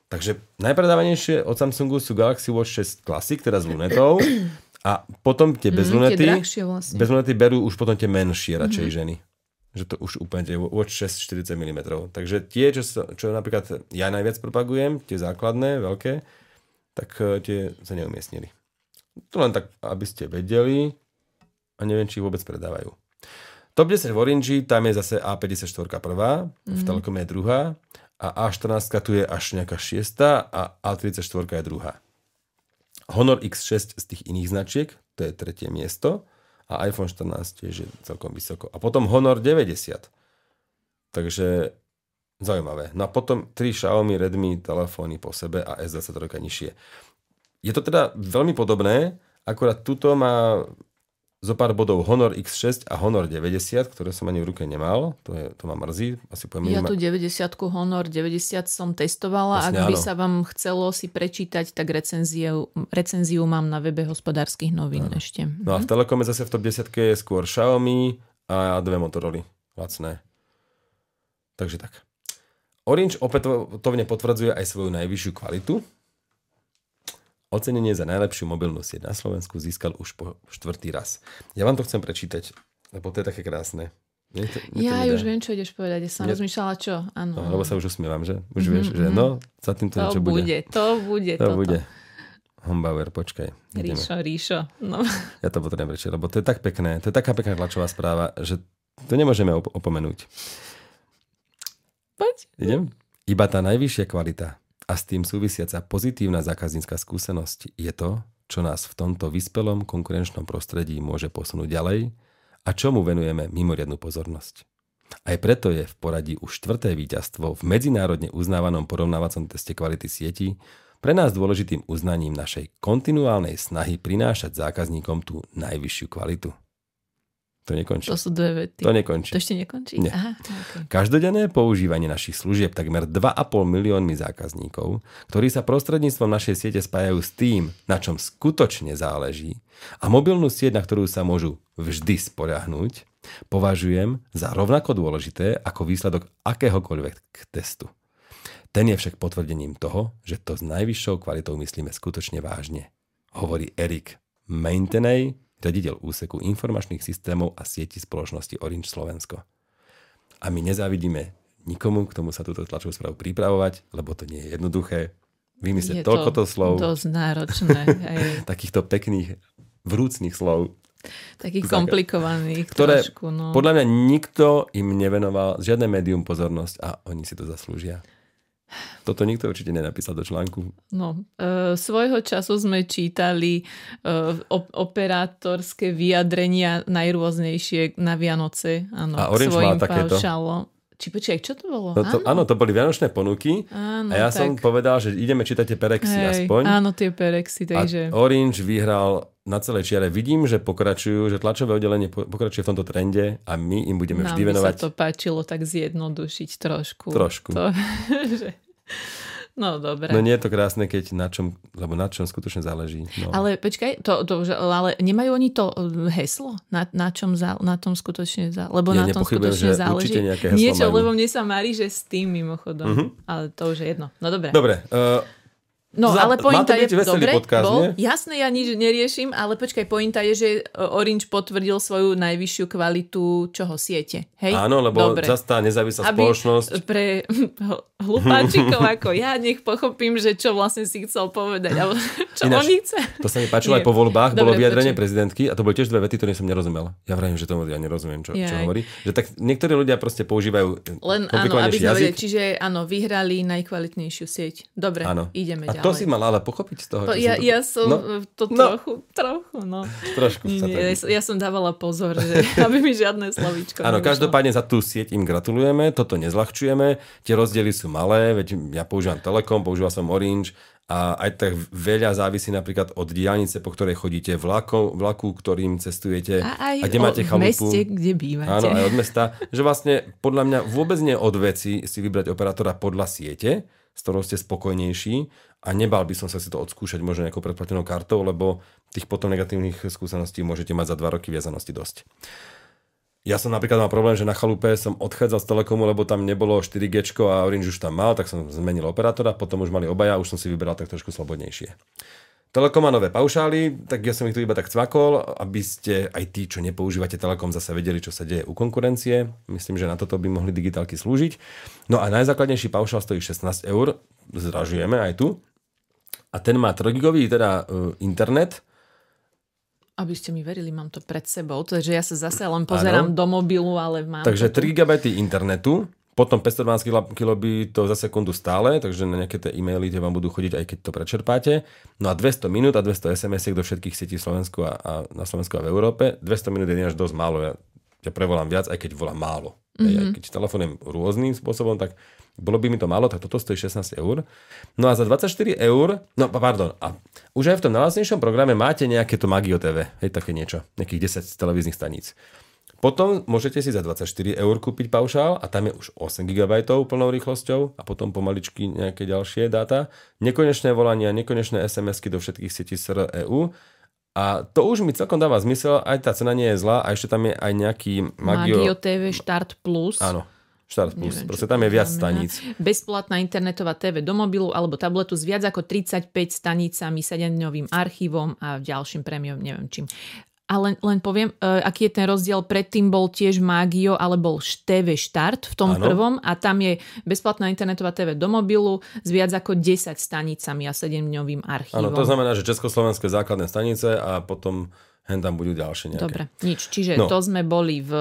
takže najpredávanejšie od Samsungu sú Galaxy Watch 6 Classic, teda s lunetou a potom tie bez mm, lunety, vlastne. bez lunety berú už potom tie menšie radšej mm. ženy. Že to už úplne tie Watch 6 40 mm. Takže tie, čo, sa, čo napríklad ja najviac propagujem, tie základné, veľké, tak uh, tie sa neumiestnili. To len tak, aby ste vedeli a neviem, či ich vôbec predávajú. Top 10 v Orange, tam je zase A54 prvá, mm. v mhm. Telekome je druhá a A14 tu je až nejaká šiesta a A34 je druhá. Honor X6 z tých iných značiek, to je tretie miesto a iPhone 14 tiež je celkom vysoko. A potom Honor 90. Takže zaujímavé. No a potom 3 Xiaomi Redmi telefóny po sebe a S23 nižšie. Je to teda veľmi podobné, akorát tuto má zo pár bodov Honor X6 a Honor 90, ktoré som ani v ruke nemal. To, je, to ma mrzí. Asi poviem, ja tu 90 Honor 90 som testovala. Vlastne, Ak by áno. sa vám chcelo si prečítať, tak recenziu, recenziu mám na webe hospodárskych novín áno. ešte. No a v mhm. Telekome zase v top 10 je skôr Xiaomi a dve Motorola. Lacné. Takže tak. Orange opätovne potvrdzuje aj svoju najvyššiu kvalitu. Ocenenie za najlepšiu mobilnú sieť na Slovensku získal už po štvrtý raz. Ja vám to chcem prečítať, lebo to je také krásne. Nie to, nie ja už viem, čo ideš povedať. Ja som nie... rozmýšľala, čo. Ano. No, lebo sa už usmievam, že? Už mm-hmm. vieš, že mhm. no, za týmto to niečo bude. bude. To bude. To toto. bude. Hombauer, počkaj. ideme. Ríšo, Ríšo. No. Ja to potrebujem prečiť, lebo to je tak pekné, to je taká pekná tlačová správa, že to nemôžeme op- opomenúť. Poď. Idem? Iba tá najvyššia kvalita a s tým súvisiaca pozitívna zákaznícka skúsenosť je to, čo nás v tomto vyspelom konkurenčnom prostredí môže posunúť ďalej a čomu venujeme mimoriadnú pozornosť. Aj preto je v poradí už štvrté víťazstvo v medzinárodne uznávanom porovnávacom teste kvality sieti pre nás dôležitým uznaním našej kontinuálnej snahy prinášať zákazníkom tú najvyššiu kvalitu. To nekončí. To sú dve vety. To nekončí. To ešte nekončí? Nie. Aha, okay. Každodenné používanie našich služieb takmer 2,5 miliónmi zákazníkov, ktorí sa prostredníctvom našej siete spájajú s tým, na čom skutočne záleží a mobilnú sieť, na ktorú sa môžu vždy spoľahnúť, považujem za rovnako dôležité ako výsledok akéhokoľvek testu. Ten je však potvrdením toho, že to s najvyššou kvalitou myslíme skutočne vážne. Hovorí Erik Maintenej, riaditeľ úseku informačných systémov a sieti spoločnosti Orange Slovensko. A my nezávidíme nikomu, k tomu sa túto tlačovú správu pripravovať, lebo to nie je jednoduché. Vymyslieť Je toľko to slov, dosť náročné. Takýchto pekných, vrúcných slov, Takých komplikovaných ktoré trošku. No. podľa mňa nikto im nevenoval, žiadne médium pozornosť a oni si to zaslúžia. Toto nikto určite nenapísal do článku. No, e, svojho času sme čítali e, op- operátorské vyjadrenia najrôznejšie na Vianoce. Áno, A Orange má takéto. paušalom. Či počkaj, čo to bolo? No to, áno, to boli vianočné ponuky áno, a ja tak. som povedal, že ideme čítať tie perexy Hej, aspoň. Áno, tie perexy, takže... A Orange vyhral na celej čiare. Vidím, že pokračujú, že tlačové oddelenie po- pokračuje v tomto trende a my im budeme Nám vždy venovať sa to páčilo tak zjednodušiť trošku. trošku. To, že... No, dobre. No nie je to krásne, keď na čom, lebo na čom skutočne záleží. No. Ale počkaj, to, to, ale nemajú oni to e, heslo? Na, na, čom zá, na tom skutočne zá, Lebo Ja na tom skutočne že záleží. Niečo, majú. lebo mne sa marí, že s tým mimochodom. Mhm. Ale to už je jedno. No dobre. Dobre, uh, No Za- ale pointa je, dobre, podcast, bol, nie? jasné, ja nič neriešim, ale počkaj, pointa je, že Orange potvrdil svoju najvyššiu kvalitu čoho siete. Hej? áno, lebo Dobre. zase tá nezávislá Aby spoločnosť pre hlupáčikov ako ja, nech pochopím, že čo vlastne si chcel povedať. Alebo čo Ináč, oni chce. To sa mi páčilo Nie. aj po voľbách, bolo Dobre, vyjadrenie počuj. prezidentky a to boli tiež dve vety, ktoré som nerozumel. Ja vravím, že tomu ja nerozumiem, čo, čo hovorí. Že tak niektorí ľudia proste používajú Len áno, aby sme vedeli, čiže áno, vyhrali najkvalitnejšiu sieť. Dobre, Áno. ideme ďalej. To si mal ale pochopiť z toho, To, ja, som to... ja som No, no, to no. trochu, trochu, no. trošku Nie, nie, ja, som- ja som dávala pozor, že aby mi žiadne slovíčko Áno, každopádne za tú sieť im gratulujeme, toto nezľahčujeme, tie rozdiely sú malé, veď ja používam Telekom, používal som Orange a aj tak veľa závisí napríklad od diálnice, po ktorej chodíte, vlaku, vlaku ktorým cestujete A aj a kde máte chalupu. meste, kde bývate. Áno, aj od mesta. Že vlastne podľa mňa vôbec nie od veci si vybrať operátora podľa siete, s ktorou ste spokojnejší a nebal by som sa si to odskúšať možno nejakou predplatenou kartou, lebo tých potom negatívnych skúseností môžete mať za dva roky viazanosti dosť. Ja som napríklad mal problém, že na chalupe som odchádzal z Telekomu, lebo tam nebolo 4G a Orange už tam mal, tak som zmenil operátora, potom už mali obaja už som si vyberal tak trošku slobodnejšie. Telekom má nové paušály, tak ja som ich tu iba tak cvakol, aby ste aj tí, čo nepoužívate Telekom, zase vedeli, čo sa deje u konkurencie. Myslím, že na toto by mohli digitálky slúžiť. No a najzákladnejší paušál stojí 16 eur, zražujeme aj tu. A ten má 3 gigový teda uh, internet, Aby ste mi verili, mám to pred sebou. Takže ja sa zase len pozerám Áno. do mobilu, ale mám Takže to tu. 3 GB internetu, potom 512 kilobitov za sekundu stále, takže na nejaké tie e-maily tie vám budú chodiť, aj keď to prečerpáte. No a 200 minút a 200 sms do všetkých sietí Slovensku a, a na Slovensku a v Európe. 200 minút je až dosť málo. Ja, ja prevolám viac, aj keď volám málo. Mm-hmm. Aj keď telefonujem rôznym spôsobom, tak bolo by mi to málo, tak toto stojí 16 eur. No a za 24 eur, no pardon, a už aj v tom najlacnejšom programe máte nejaké to Magio TV, hej, také niečo, nejakých 10 televíznych staníc. Potom môžete si za 24 eur kúpiť paušál a tam je už 8 GB plnou rýchlosťou a potom pomaličky nejaké ďalšie dáta. Nekonečné volania, nekonečné SMS-ky do všetkých sietí SR EU. A to už mi celkom dáva zmysel, aj tá cena nie je zlá a ešte tam je aj nejaký Magio... Magio TV Štart Plus. Áno, Štart Plus. Neviem, Proste tam je viac staníc. Bezplatná internetová TV do mobilu alebo tabletu s viac ako 35 stanicami, 7-dňovým archívom a ďalším prémiom, neviem čím. A len, len poviem, uh, aký je ten rozdiel. Predtým bol tiež Magio, ale bol TV Štart v tom ano. prvom a tam je bezplatná internetová TV do mobilu s viac ako 10 stanicami a 7-dňovým archívom. Áno, to znamená, že Československé základné stanice a potom hen tam budú ďalšie nejaké. Dobre, nič. Čiže no. to sme boli v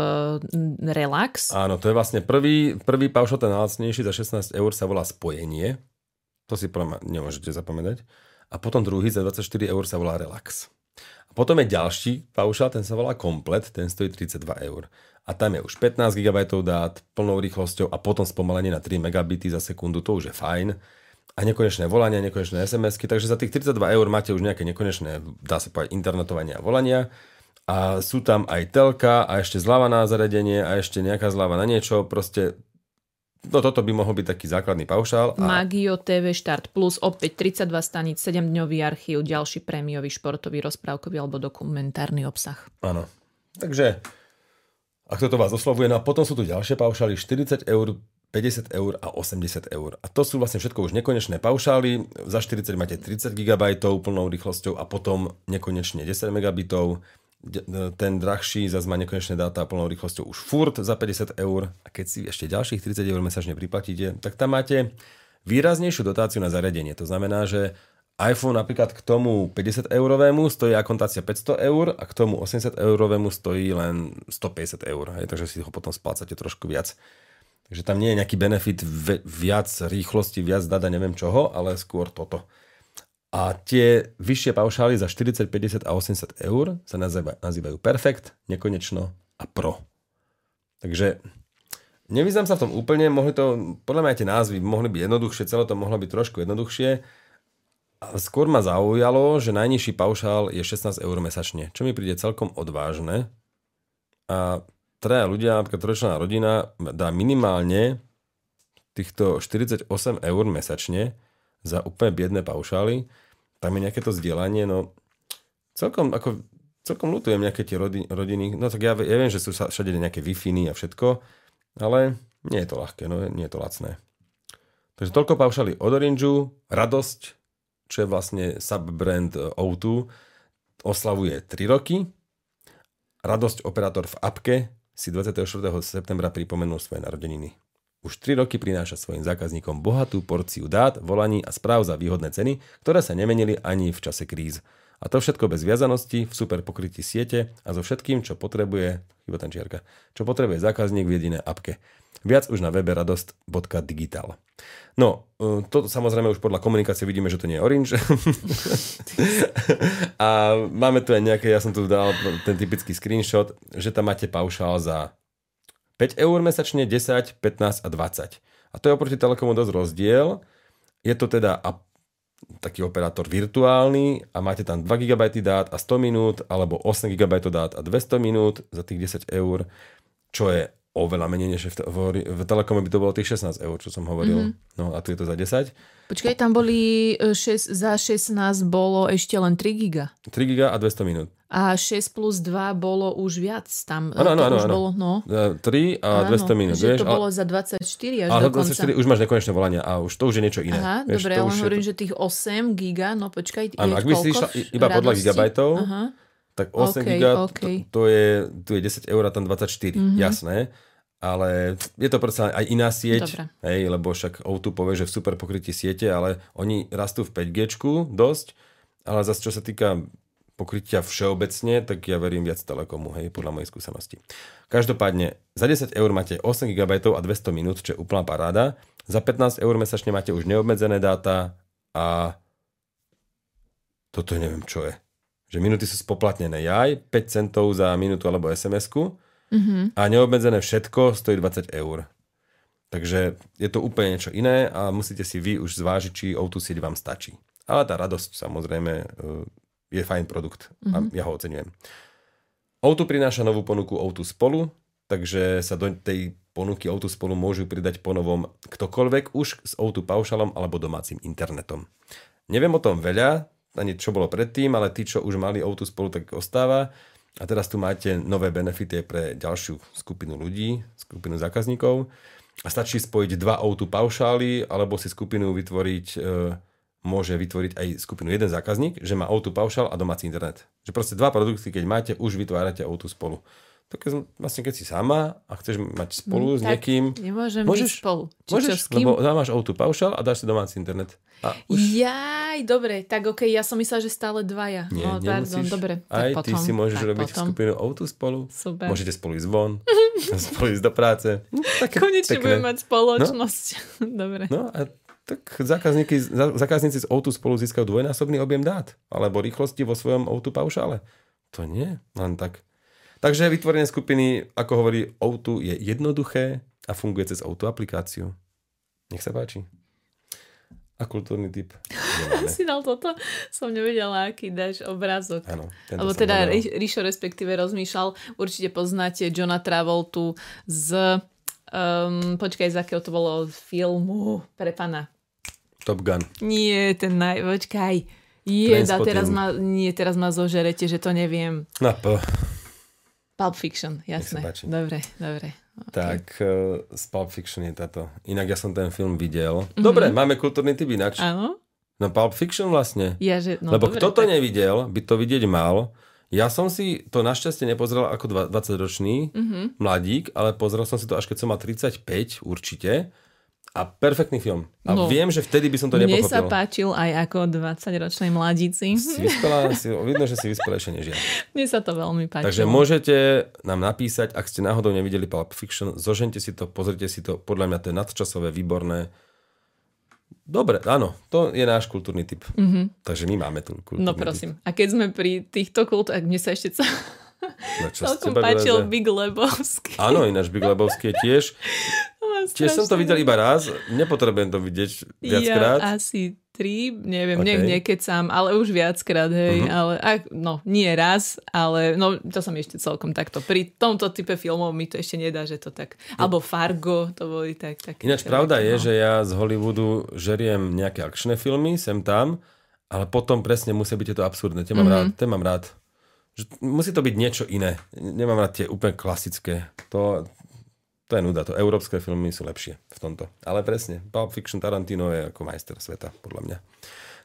Relax. Áno, to je vlastne prvý, prvý paušal, ten najlacnejší za 16 eur sa volá Spojenie. To si prvom nemôžete zapamätať. A potom druhý za 24 eur sa volá Relax. A potom je ďalší paušal, ten sa volá Komplet, ten stojí 32 eur. A tam je už 15 GB dát, plnou rýchlosťou a potom spomalenie na 3 megabity za sekundu, to už je fajn a nekonečné volania, nekonečné SMS-ky, takže za tých 32 eur máte už nejaké nekonečné, dá sa povedať, internetovanie a volania. A sú tam aj telka a ešte zľava na zariadenie a ešte nejaká zľava na niečo, proste No toto by mohol byť taký základný paušál. A... Magio TV Štart Plus, opäť 32 staníc, 7-dňový archív, ďalší prémiový športový, rozprávkový alebo dokumentárny obsah. Áno. Takže, ak toto vás oslovuje, no a potom sú tu ďalšie paušály, 40 eur 50 eur a 80 eur. A to sú vlastne všetko už nekonečné paušály. Za 40 máte 30 GB plnou rýchlosťou a potom nekonečne 10 megabitov. Ten drahší zase má nekonečné dáta plnou rýchlosťou už furt za 50 eur. A keď si ešte ďalších 30 eur mesačne priplatíte, tak tam máte výraznejšiu dotáciu na zariadenie. To znamená, že iPhone napríklad k tomu 50 eurovému stojí akontácia 500 eur a k tomu 80 eurovému stojí len 150 eur. Hej, takže si ho potom splácate trošku viac. Takže tam nie je nejaký benefit viac rýchlosti, viac dada, neviem čoho, ale skôr toto. A tie vyššie paušály za 40, 50 a 80 eur sa nazývajú, Perfect, Nekonečno a Pro. Takže nevyznám sa v tom úplne, mohli to, podľa mňa tie názvy mohli byť jednoduchšie, celé to mohlo byť trošku jednoduchšie. A skôr ma zaujalo, že najnižší paušál je 16 eur mesačne, čo mi príde celkom odvážne. A traja ľudia, napríklad trojčlená rodina dá minimálne týchto 48 eur mesačne za úplne biedne paušály, tam je nejaké to zdieľanie, no celkom, ako, celkom lutujem nejaké tie rodiny, no tak ja, ja viem, že sú všade nejaké wi a všetko, ale nie je to ľahké, no nie je to lacné. Takže toľko paušály od Orangeu, Radosť, čo je vlastne subbrand O2, oslavuje 3 roky, Radosť operátor v apke si 24. septembra pripomenul svoje narodeniny. Už 3 roky prináša svojim zákazníkom bohatú porciu dát, volaní a správ za výhodné ceny, ktoré sa nemenili ani v čase kríz. A to všetko bez viazanosti, v super pokrytí siete a so všetkým, čo potrebuje, chyba čo potrebuje zákazník v jedinej apke. Viac už na webe radost.digital. No, e, to samozrejme už podľa komunikácie vidíme, že to nie je Orange. a máme tu aj nejaké, ja som tu dal ten typický screenshot, že tam máte paušál za 5 eur mesačne, 10, 15 a 20. A to je oproti Telekomu dosť rozdiel. Je to teda taký operátor virtuálny a máte tam 2 GB dát a 100 minút alebo 8 GB dát a 200 minút za tých 10 eur, čo je oveľa menej, než v, v, v Telekome by to bolo tých 16 eur, čo som hovoril. Mm-hmm. No a tu je to za 10. Počkaj, tam boli 6, e, za 16 bolo ešte len 3 giga. 3 giga a 200 minút. A 6 plus 2 bolo už viac tam. Áno, áno, áno. Bolo, no. 3 a áno, 200 minút. Že vieš, to bolo za 24 až ale dokonca. 24 už máš nekonečné volania a už to už je niečo iné. Aha, vieš, dobre, ale hovorím, to... že tých 8 giga, no počkaj, áno, ak by si išla iba podľa gigabajtov, Aha. Tak 8 okay, giga, okay. To, to, je, tu je 10 eur a tam 24, mm-hmm. jasné ale je to predsa aj iná sieť, Dobre. hej, lebo však O2 povie, že v super pokrytí siete, ale oni rastú v 5G dosť, ale zase čo sa týka pokrytia všeobecne, tak ja verím viac Telekomu, hej, podľa mojej skúsenosti. Každopádne, za 10 eur máte 8 GB a 200 minút, čo je úplná paráda. Za 15 eur mesačne máte už neobmedzené dáta a toto neviem, čo je. Že minúty sú spoplatnené. Jaj, 5 centov za minútu alebo SMS-ku mm-hmm. a neobmedzené všetko stojí 20 eur. Takže je to úplne niečo iné a musíte si vy už zvážiť, či O2 sieť vám stačí. Ale tá radosť samozrejme e, je fajn produkt a mm-hmm. ja ho oceňujem. O2 prináša novú ponuku O2 spolu, takže sa do tej ponuky O2 spolu môžu pridať ponovom ktokoľvek už s O2 paušalom alebo domácim internetom. Neviem o tom veľa, ani čo bolo predtým, ale tí, čo už mali O2 spolu, tak ostáva. A teraz tu máte nové benefity pre ďalšiu skupinu ľudí, skupinu zákazníkov. A stačí spojiť dva O2 paušály, alebo si skupinu vytvoriť e, môže vytvoriť aj skupinu jeden zákazník, že má O2 paušal a domáci internet. Že proste dva produkty, keď máte, už vytvárate O2 spolu. Tak keď- vlastne keď si sama a chceš mať spolu s Mm, Tak niekým, Nemôžem Môžeš, byť spolu. Či čo, môžeš, s kým? lebo dáš O2 paušal a dáš si domáci internet. A už Jaj, dobre, tak okej, ja som myslela, že stále dvaja. nie, no, pardon, dobre. Aj tak ty potom, si môžeš tak robiť potom. skupinu O2 spolu. Super. Môžete spolu ísť von, spolu ísť do práce. No, také Konečne pekné. budeme mať spoločnosť. dobre. No a tak zákazníky, zákazníci z O2 spolu získajú dvojnásobný objem dát alebo rýchlosti vo svojom O2 paušále. To nie, len tak. Takže vytvorenie skupiny, ako hovorí O2, je jednoduché a funguje cez O2 aplikáciu. Nech sa páči. A kultúrny typ. Si dal toto? Som nevedela, aký dáš obrázok. Áno, som teda Rišo respektíve rozmýšľal, určite poznáte Johna Travoltu z, um, počkaj, z akého to bolo filmu pre pana. Top Gun. Nie, ten naj... Počkaj. Jeda, teraz ma, nie, teraz ma zožerete, že to neviem. No, po. Pulp Fiction, jasné. Dobre, dobre. Tak uh, z Pulp Fiction je táto. Inak ja som ten film videl. Dobre, máme kultúrny typ ináč. Áno? No Pulp Fiction vlastne. Ja, že, no, Lebo dobre, kto to tak- nevidel, by to vidieť mal. Ja som si to našťastie nepozrel ako dva- 20-ročný Mhm. mladík, ale pozrel som si to až keď som mal 35 určite. A perfektný film. A No. viem, že vtedy by som to Mne sa nepochopil. páčil aj ako 20-ročnej mladíci. Si vyspela, si, vidno, že si vyspelejšie než ja. Mne sa to veľmi páčilo. Takže môžete nám napísať, ak ste náhodou nevideli Pulp Fiction, zožente si to, pozrite si to, podľa mňa to je nadčasové, výborné. Dobre, áno, to je náš kultúrny typ. Mm-hmm. Takže my máme tu kultúrny No typ. prosím. A keď sme pri týchto kult, ak mne sa ešte. No, čo celkom páčil? Big Lebowski. Áno, ináč Big Lebowski je tiež. Tiež som to videl iba raz, nepotrebujem to vidieť viackrát. Ja asi tri, neviem, OK. okay. nech niekecam, ale už viackrát, hej, uh-huh. ale ak, no, nie raz, ale no, to som ešte celkom takto. Pri tomto type filmov mi to ešte nedá, že to tak, alebo Fargo, to boli tak, tak Ináč pravda je, že ja z Hollywoodu žeriem nejaké akčné filmy, sem tam, ale potom presne musia byť tieto absurdné. Tie mám Mhm. rád, tie mám rád. Že musí to byť niečo iné. Nemám rád tie úplne klasické. To, to je nuda. To európske filmy sú lepšie v tomto. Ale presne, Pulp Fiction Tarantino je ako majster sveta, podľa mňa.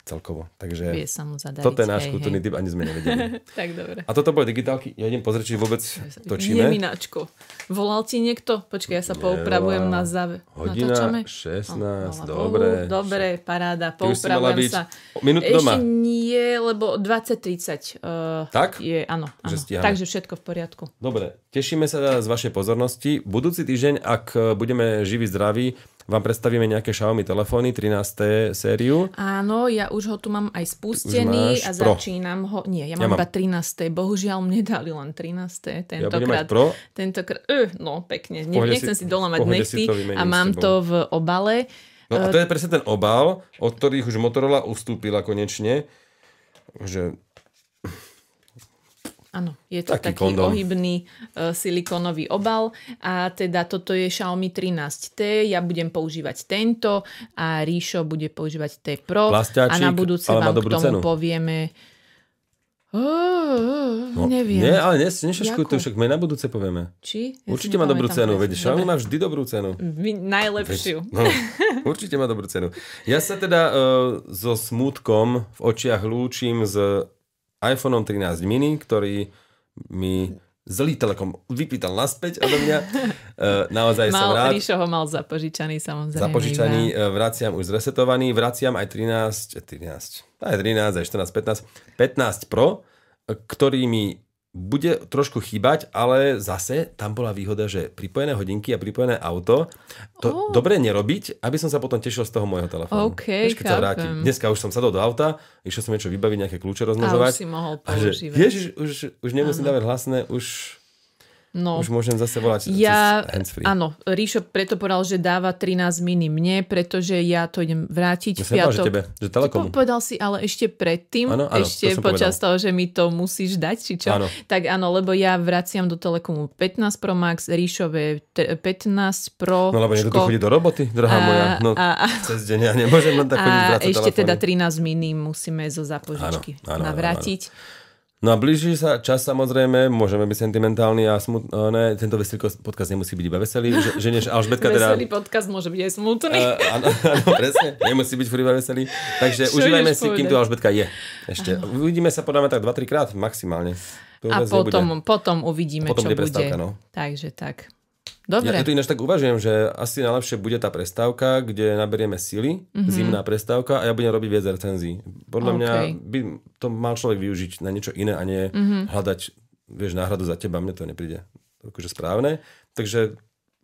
Celkovo. Takže Vie sa mu zadariť. toto je náš hej, kultúrny hej. typ, ani sme nevedeli. Tak dobre. A toto boli digitálky. Ja idem pozrieť, či vôbec točíme. Jemináčko. Volal ti niekto? Počkaj, ja sa poupravujem na záve. Hodina Natáčame? 16, No, dobre. Dobre, paráda, poupravujem sa. o minútu Ešte doma. nie, lebo 20.30. Uh, Tak? Je, áno, áno. Takže všetko v poriadku. Dobre, tešíme sa z vašej pozornosti. Budúci týždeň, ak budeme živí, zdraví, vám predstavíme nejaké Xiaomi telefóny, 13. sériu. Áno, ja už ho tu mám aj spustený a Pro. začínam ho... Nie, ja Ja mám mám. iba 13. Bohužiaľ mne dali len 13. Ja budem Tentokrát. mať Pro. Tentokrát, uh, no pekne, ne, nechcem si- si, dolamať nechty a mám to v obale. No a to je presne ten obal, od ktorých už Motorola ustúpila konečne. Že Áno, je to Taký taký, ohybný uh, silikónový obal a teda toto je Xiaomi 13T, ja budem používať tento a Ríšo bude používať T Pro a Plastiačik, na budúce vám k tomu cenu. povieme Oh, no, neviem. Nie, ale nes, nešaškuj to, však my na budúce povieme. Či? Ja Určite má dobrú cenu, veď Xiaomi má vždy dobrú cenu. Vy, najlepšiu. No, určite má dobrú cenu. Ja sa teda uh, so smútkom v očiach lúčim s iPhoneom 13 mini, ktorý mi zlý telekom vypýtal naspäť odo mňa. Uh, naozaj som Mal, rád. Ríšo ho mal zapožičaný samozrejme. Za požičaný iba. e, vraciam už zresetovaný, vraciam aj 13, e, 13, aj 13, aj 14, 15, 15 Pro, e, ktorý mi bude trošku chýbať, ale zase tam bola výhoda, že pripojené hodinky a pripojené auto, to Oh. dobre nerobiť, aby som sa potom tešil z toho môjho telefónu. OK, Vieš, keď sa vrátim. Dneska už som sadol do auta, išiel som niečo vybaviť, nejaké kľúče a už rozmnožovať. si mohol A že, používať. ježiš, už, už nemusím dávať hlasné, už, no. už môžem zase volať Ja, handsfree. áno, Ríšo preto povedal, že dáva 13 mini mne, pretože ja to idem vrátiť Ja v že piatok. tebe, že telekomu. Po- Povedal si ale ešte predtým, Áno, áno, ešte to počas povedal. toho, že mi to musíš dať, či čo? Áno. Tak áno, lebo ja vraciam do Telekomu 15 Pro Max, Ríšové te- 15 Pro. No lebo niekto tu chodí do roboty, drahá A- moja. No, a- a- cez deň ja nemôžem len tak chodiť a ešte teda telefóny. 13 mini musíme zo zapožičky Áno, áno, áno, navrátiť. No a blíži sa čas samozrejme, môžeme byť sentimentálni a smutný. Ne, tento veselý podcast nemusí byť iba veselý, že, že než Alžbetka teda... Veselý podcast môže byť aj smutný. Uh, áno, áno, presne, nemusí byť furt iba veselý. Takže Čo užívajme si, kým povedať? tu Alžbetka je. Ešte. Uvidíme sa podáme tak 2-3 krát maximálne. To A nebude. potom, potom uvidíme, Potom čo bude no. Takže tak. Dobre. ja tu ináč tak uvažujem, že asi najlepšie bude tá prestávka, kde naberieme sily, mm-hmm. zimná prestávka a ja budem robiť viac recenzií. Podľa mňa OK. by to mal človek využiť na niečo iné a nie mm-hmm. hľadať, vieš, náhradu za teba, mne to nepríde akože správne. Takže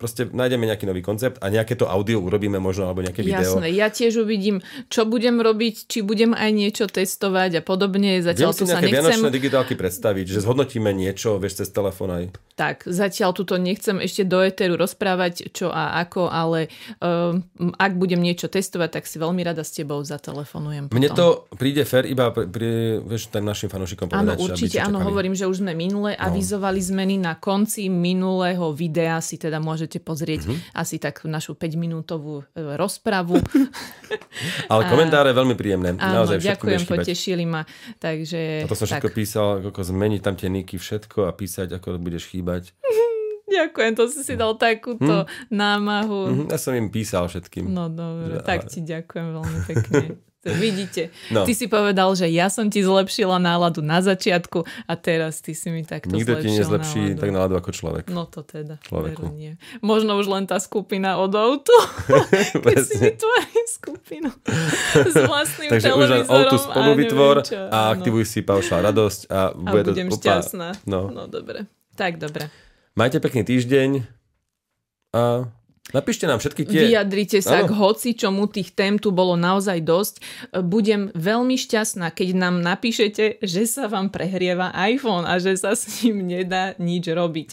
proste nájdeme nejaký nový koncept a nejaké to audio urobíme možno, alebo nejaké video. Jasné, ja tiež uvidím, čo budem robiť, či budem aj niečo testovať a podobne. Viem Zatiaľ si tu sa nejaké nechcem... vianočné digitálky predstaviť, že zhodnotíme niečo, vieš, cez telefón aj. Tak, zatiaľ tuto nechcem ešte do éteru rozprávať, čo a ako, ale um, ak budem niečo testovať, tak si veľmi rada s tebou zatelefonujem. Mne potom. to príde fér iba pri, pri vieš, tým našim fanúšikom Áno, povedať, aby určite, áno, hovorím, že už sme minule avizovali zmeny na konci minulého videa, si teda môžete pozrieť Mhm. asi tak našu 5-minútovú e, rozpravu. Ale komentáre veľmi príjemné. Áno, Naozaj ďakujem, potešili ma. Takže, A to som všetko tak, písal, ako zmeniť tam tie niky, všetko a písať, ako budeš chýbať. ďakujem, to si si dal takúto námahu. Mhm, Ja som im písal všetkým. No dobre, tak ti ďakujem veľmi pekne. Vidíte, No. ty si povedal, že ja som ti zlepšila náladu na začiatku a teraz ty si mi takto Nikto ti zlepšil nezlepší náladu. tak náladu ako človek. No to teda, Človeku. nie. Možno už len tá skupina od Outu, keď si vytvorí skupinu s vlastným Takže už len Outu a spolu vytvor neviem čo, a aktivuj si paušal radosť a, A bude budem to šťastná. No. no dobre, tak dobre. Majte pekný týždeň a napíšte nám všetky tie... Vyjadrite sa Áno. k hoci, čomu tých tém tu bolo naozaj dosť. Budem veľmi šťastná, keď nám napíšete, že sa vám prehrieva iPhone a že sa s ním nedá nič robiť.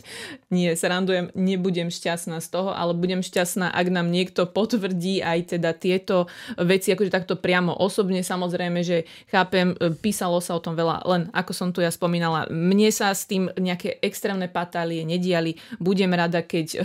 Nie, srandujem, nebudem šťastná z toho, ale budem šťastná, ak nám niekto potvrdí aj teda tieto veci, akože takto priamo osobne. Samozrejme, že chápem, písalo sa o tom veľa, len ako som tu ja spomínala, mne sa s tým nejaké extrémne patálie nediali. Budem rada, keď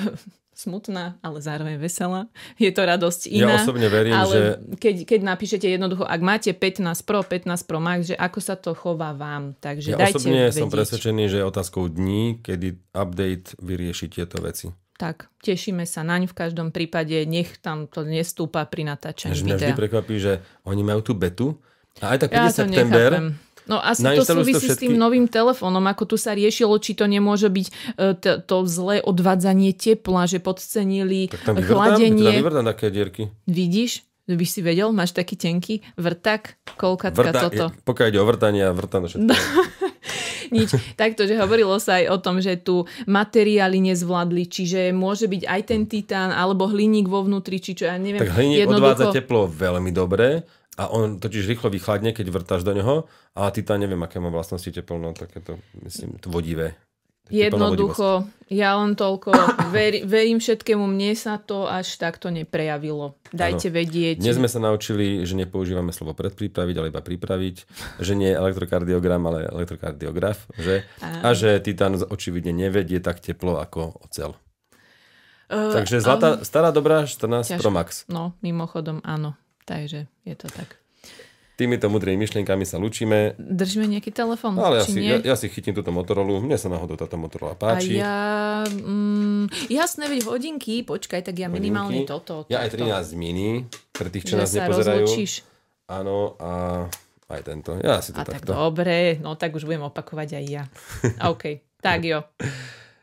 smutná, ale zároveň veselá. Je to radosť Ja iná. osobne verím, ale že- keď, keď napíšete jednoducho, ak máte 15 Pro, 15 Pro Max, že ako sa to chová vám. Takže Ja dajte osobne vedieť. som presvedčený, že je otázkou dní, kedy update vyrieši tieto veci. Tak, tešíme sa naň v každom prípade, nech tam to nestúpa pri natáčaní Že mňa vždy videa. prekvapí, že oni majú tú betu a aj tak príde Ja september, nechápem. No asi to si to súvisí s tým novým telefónom, ako tu sa riešilo, či to nemôže byť e, t- to zlé odvádzanie tepla, že podcenili tak tam vyvrtám, tam chladenie. vyvrtám také dierky. Vidíš? By si vedel, máš taký tenký vrtak, koľkatka Vrta, toto. je- pokiaľ ide o vrtanie, ja vrtám všetko. Nič. Takto, že hovorilo sa aj o tom, že tu materiály nezvládli, čiže môže byť aj ten titán, alebo hliník vo vnútri, či čo, ja neviem. Tak hliník odvádza teplo veľmi dobre a on totiž rýchlo vychladne, keď vrtáš do neho, ale titán neviem, aké má vlastnosti teplno, takéto, myslím, to vodivé. Teplná Jednoducho, ja len toľko veri, verím všetkému, mne sa to až takto neprejavilo. Dajte vedieť. Dnes sme sa naučili, že nepoužívame slovo predpripraviť, ale iba pripraviť, že nie elektrokardiogram, ale elektrokardiograf, že? A že titán očividne nevedie tak teplo ako ocel. Uh, Takže zlatá, stará dobrá 14 ťažko. Pro Max. No, mimochodom, áno. Takže je to tak. Týmito mudrými myšlienkami sa lučíme. Držíme nejaký telefon, No, ale ja si, nie? ja, ja si chytím túto Motorola. Mne sa náhodou táto Motorola A páči. ja... Mm, jasné, veď hodinky, počkaj, tak ja minimálne Hodinky. toto. Ja aj toto. 13 mini, pre tých, čo nás nepozerajú. rozlúčiš. Áno, a aj tento. Ja si to A tak takto. dobre, no tak už budem opakovať aj ja. OK, tak jo.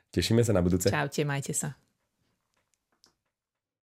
Tešíme sa na budúce. Čaute, majte sa.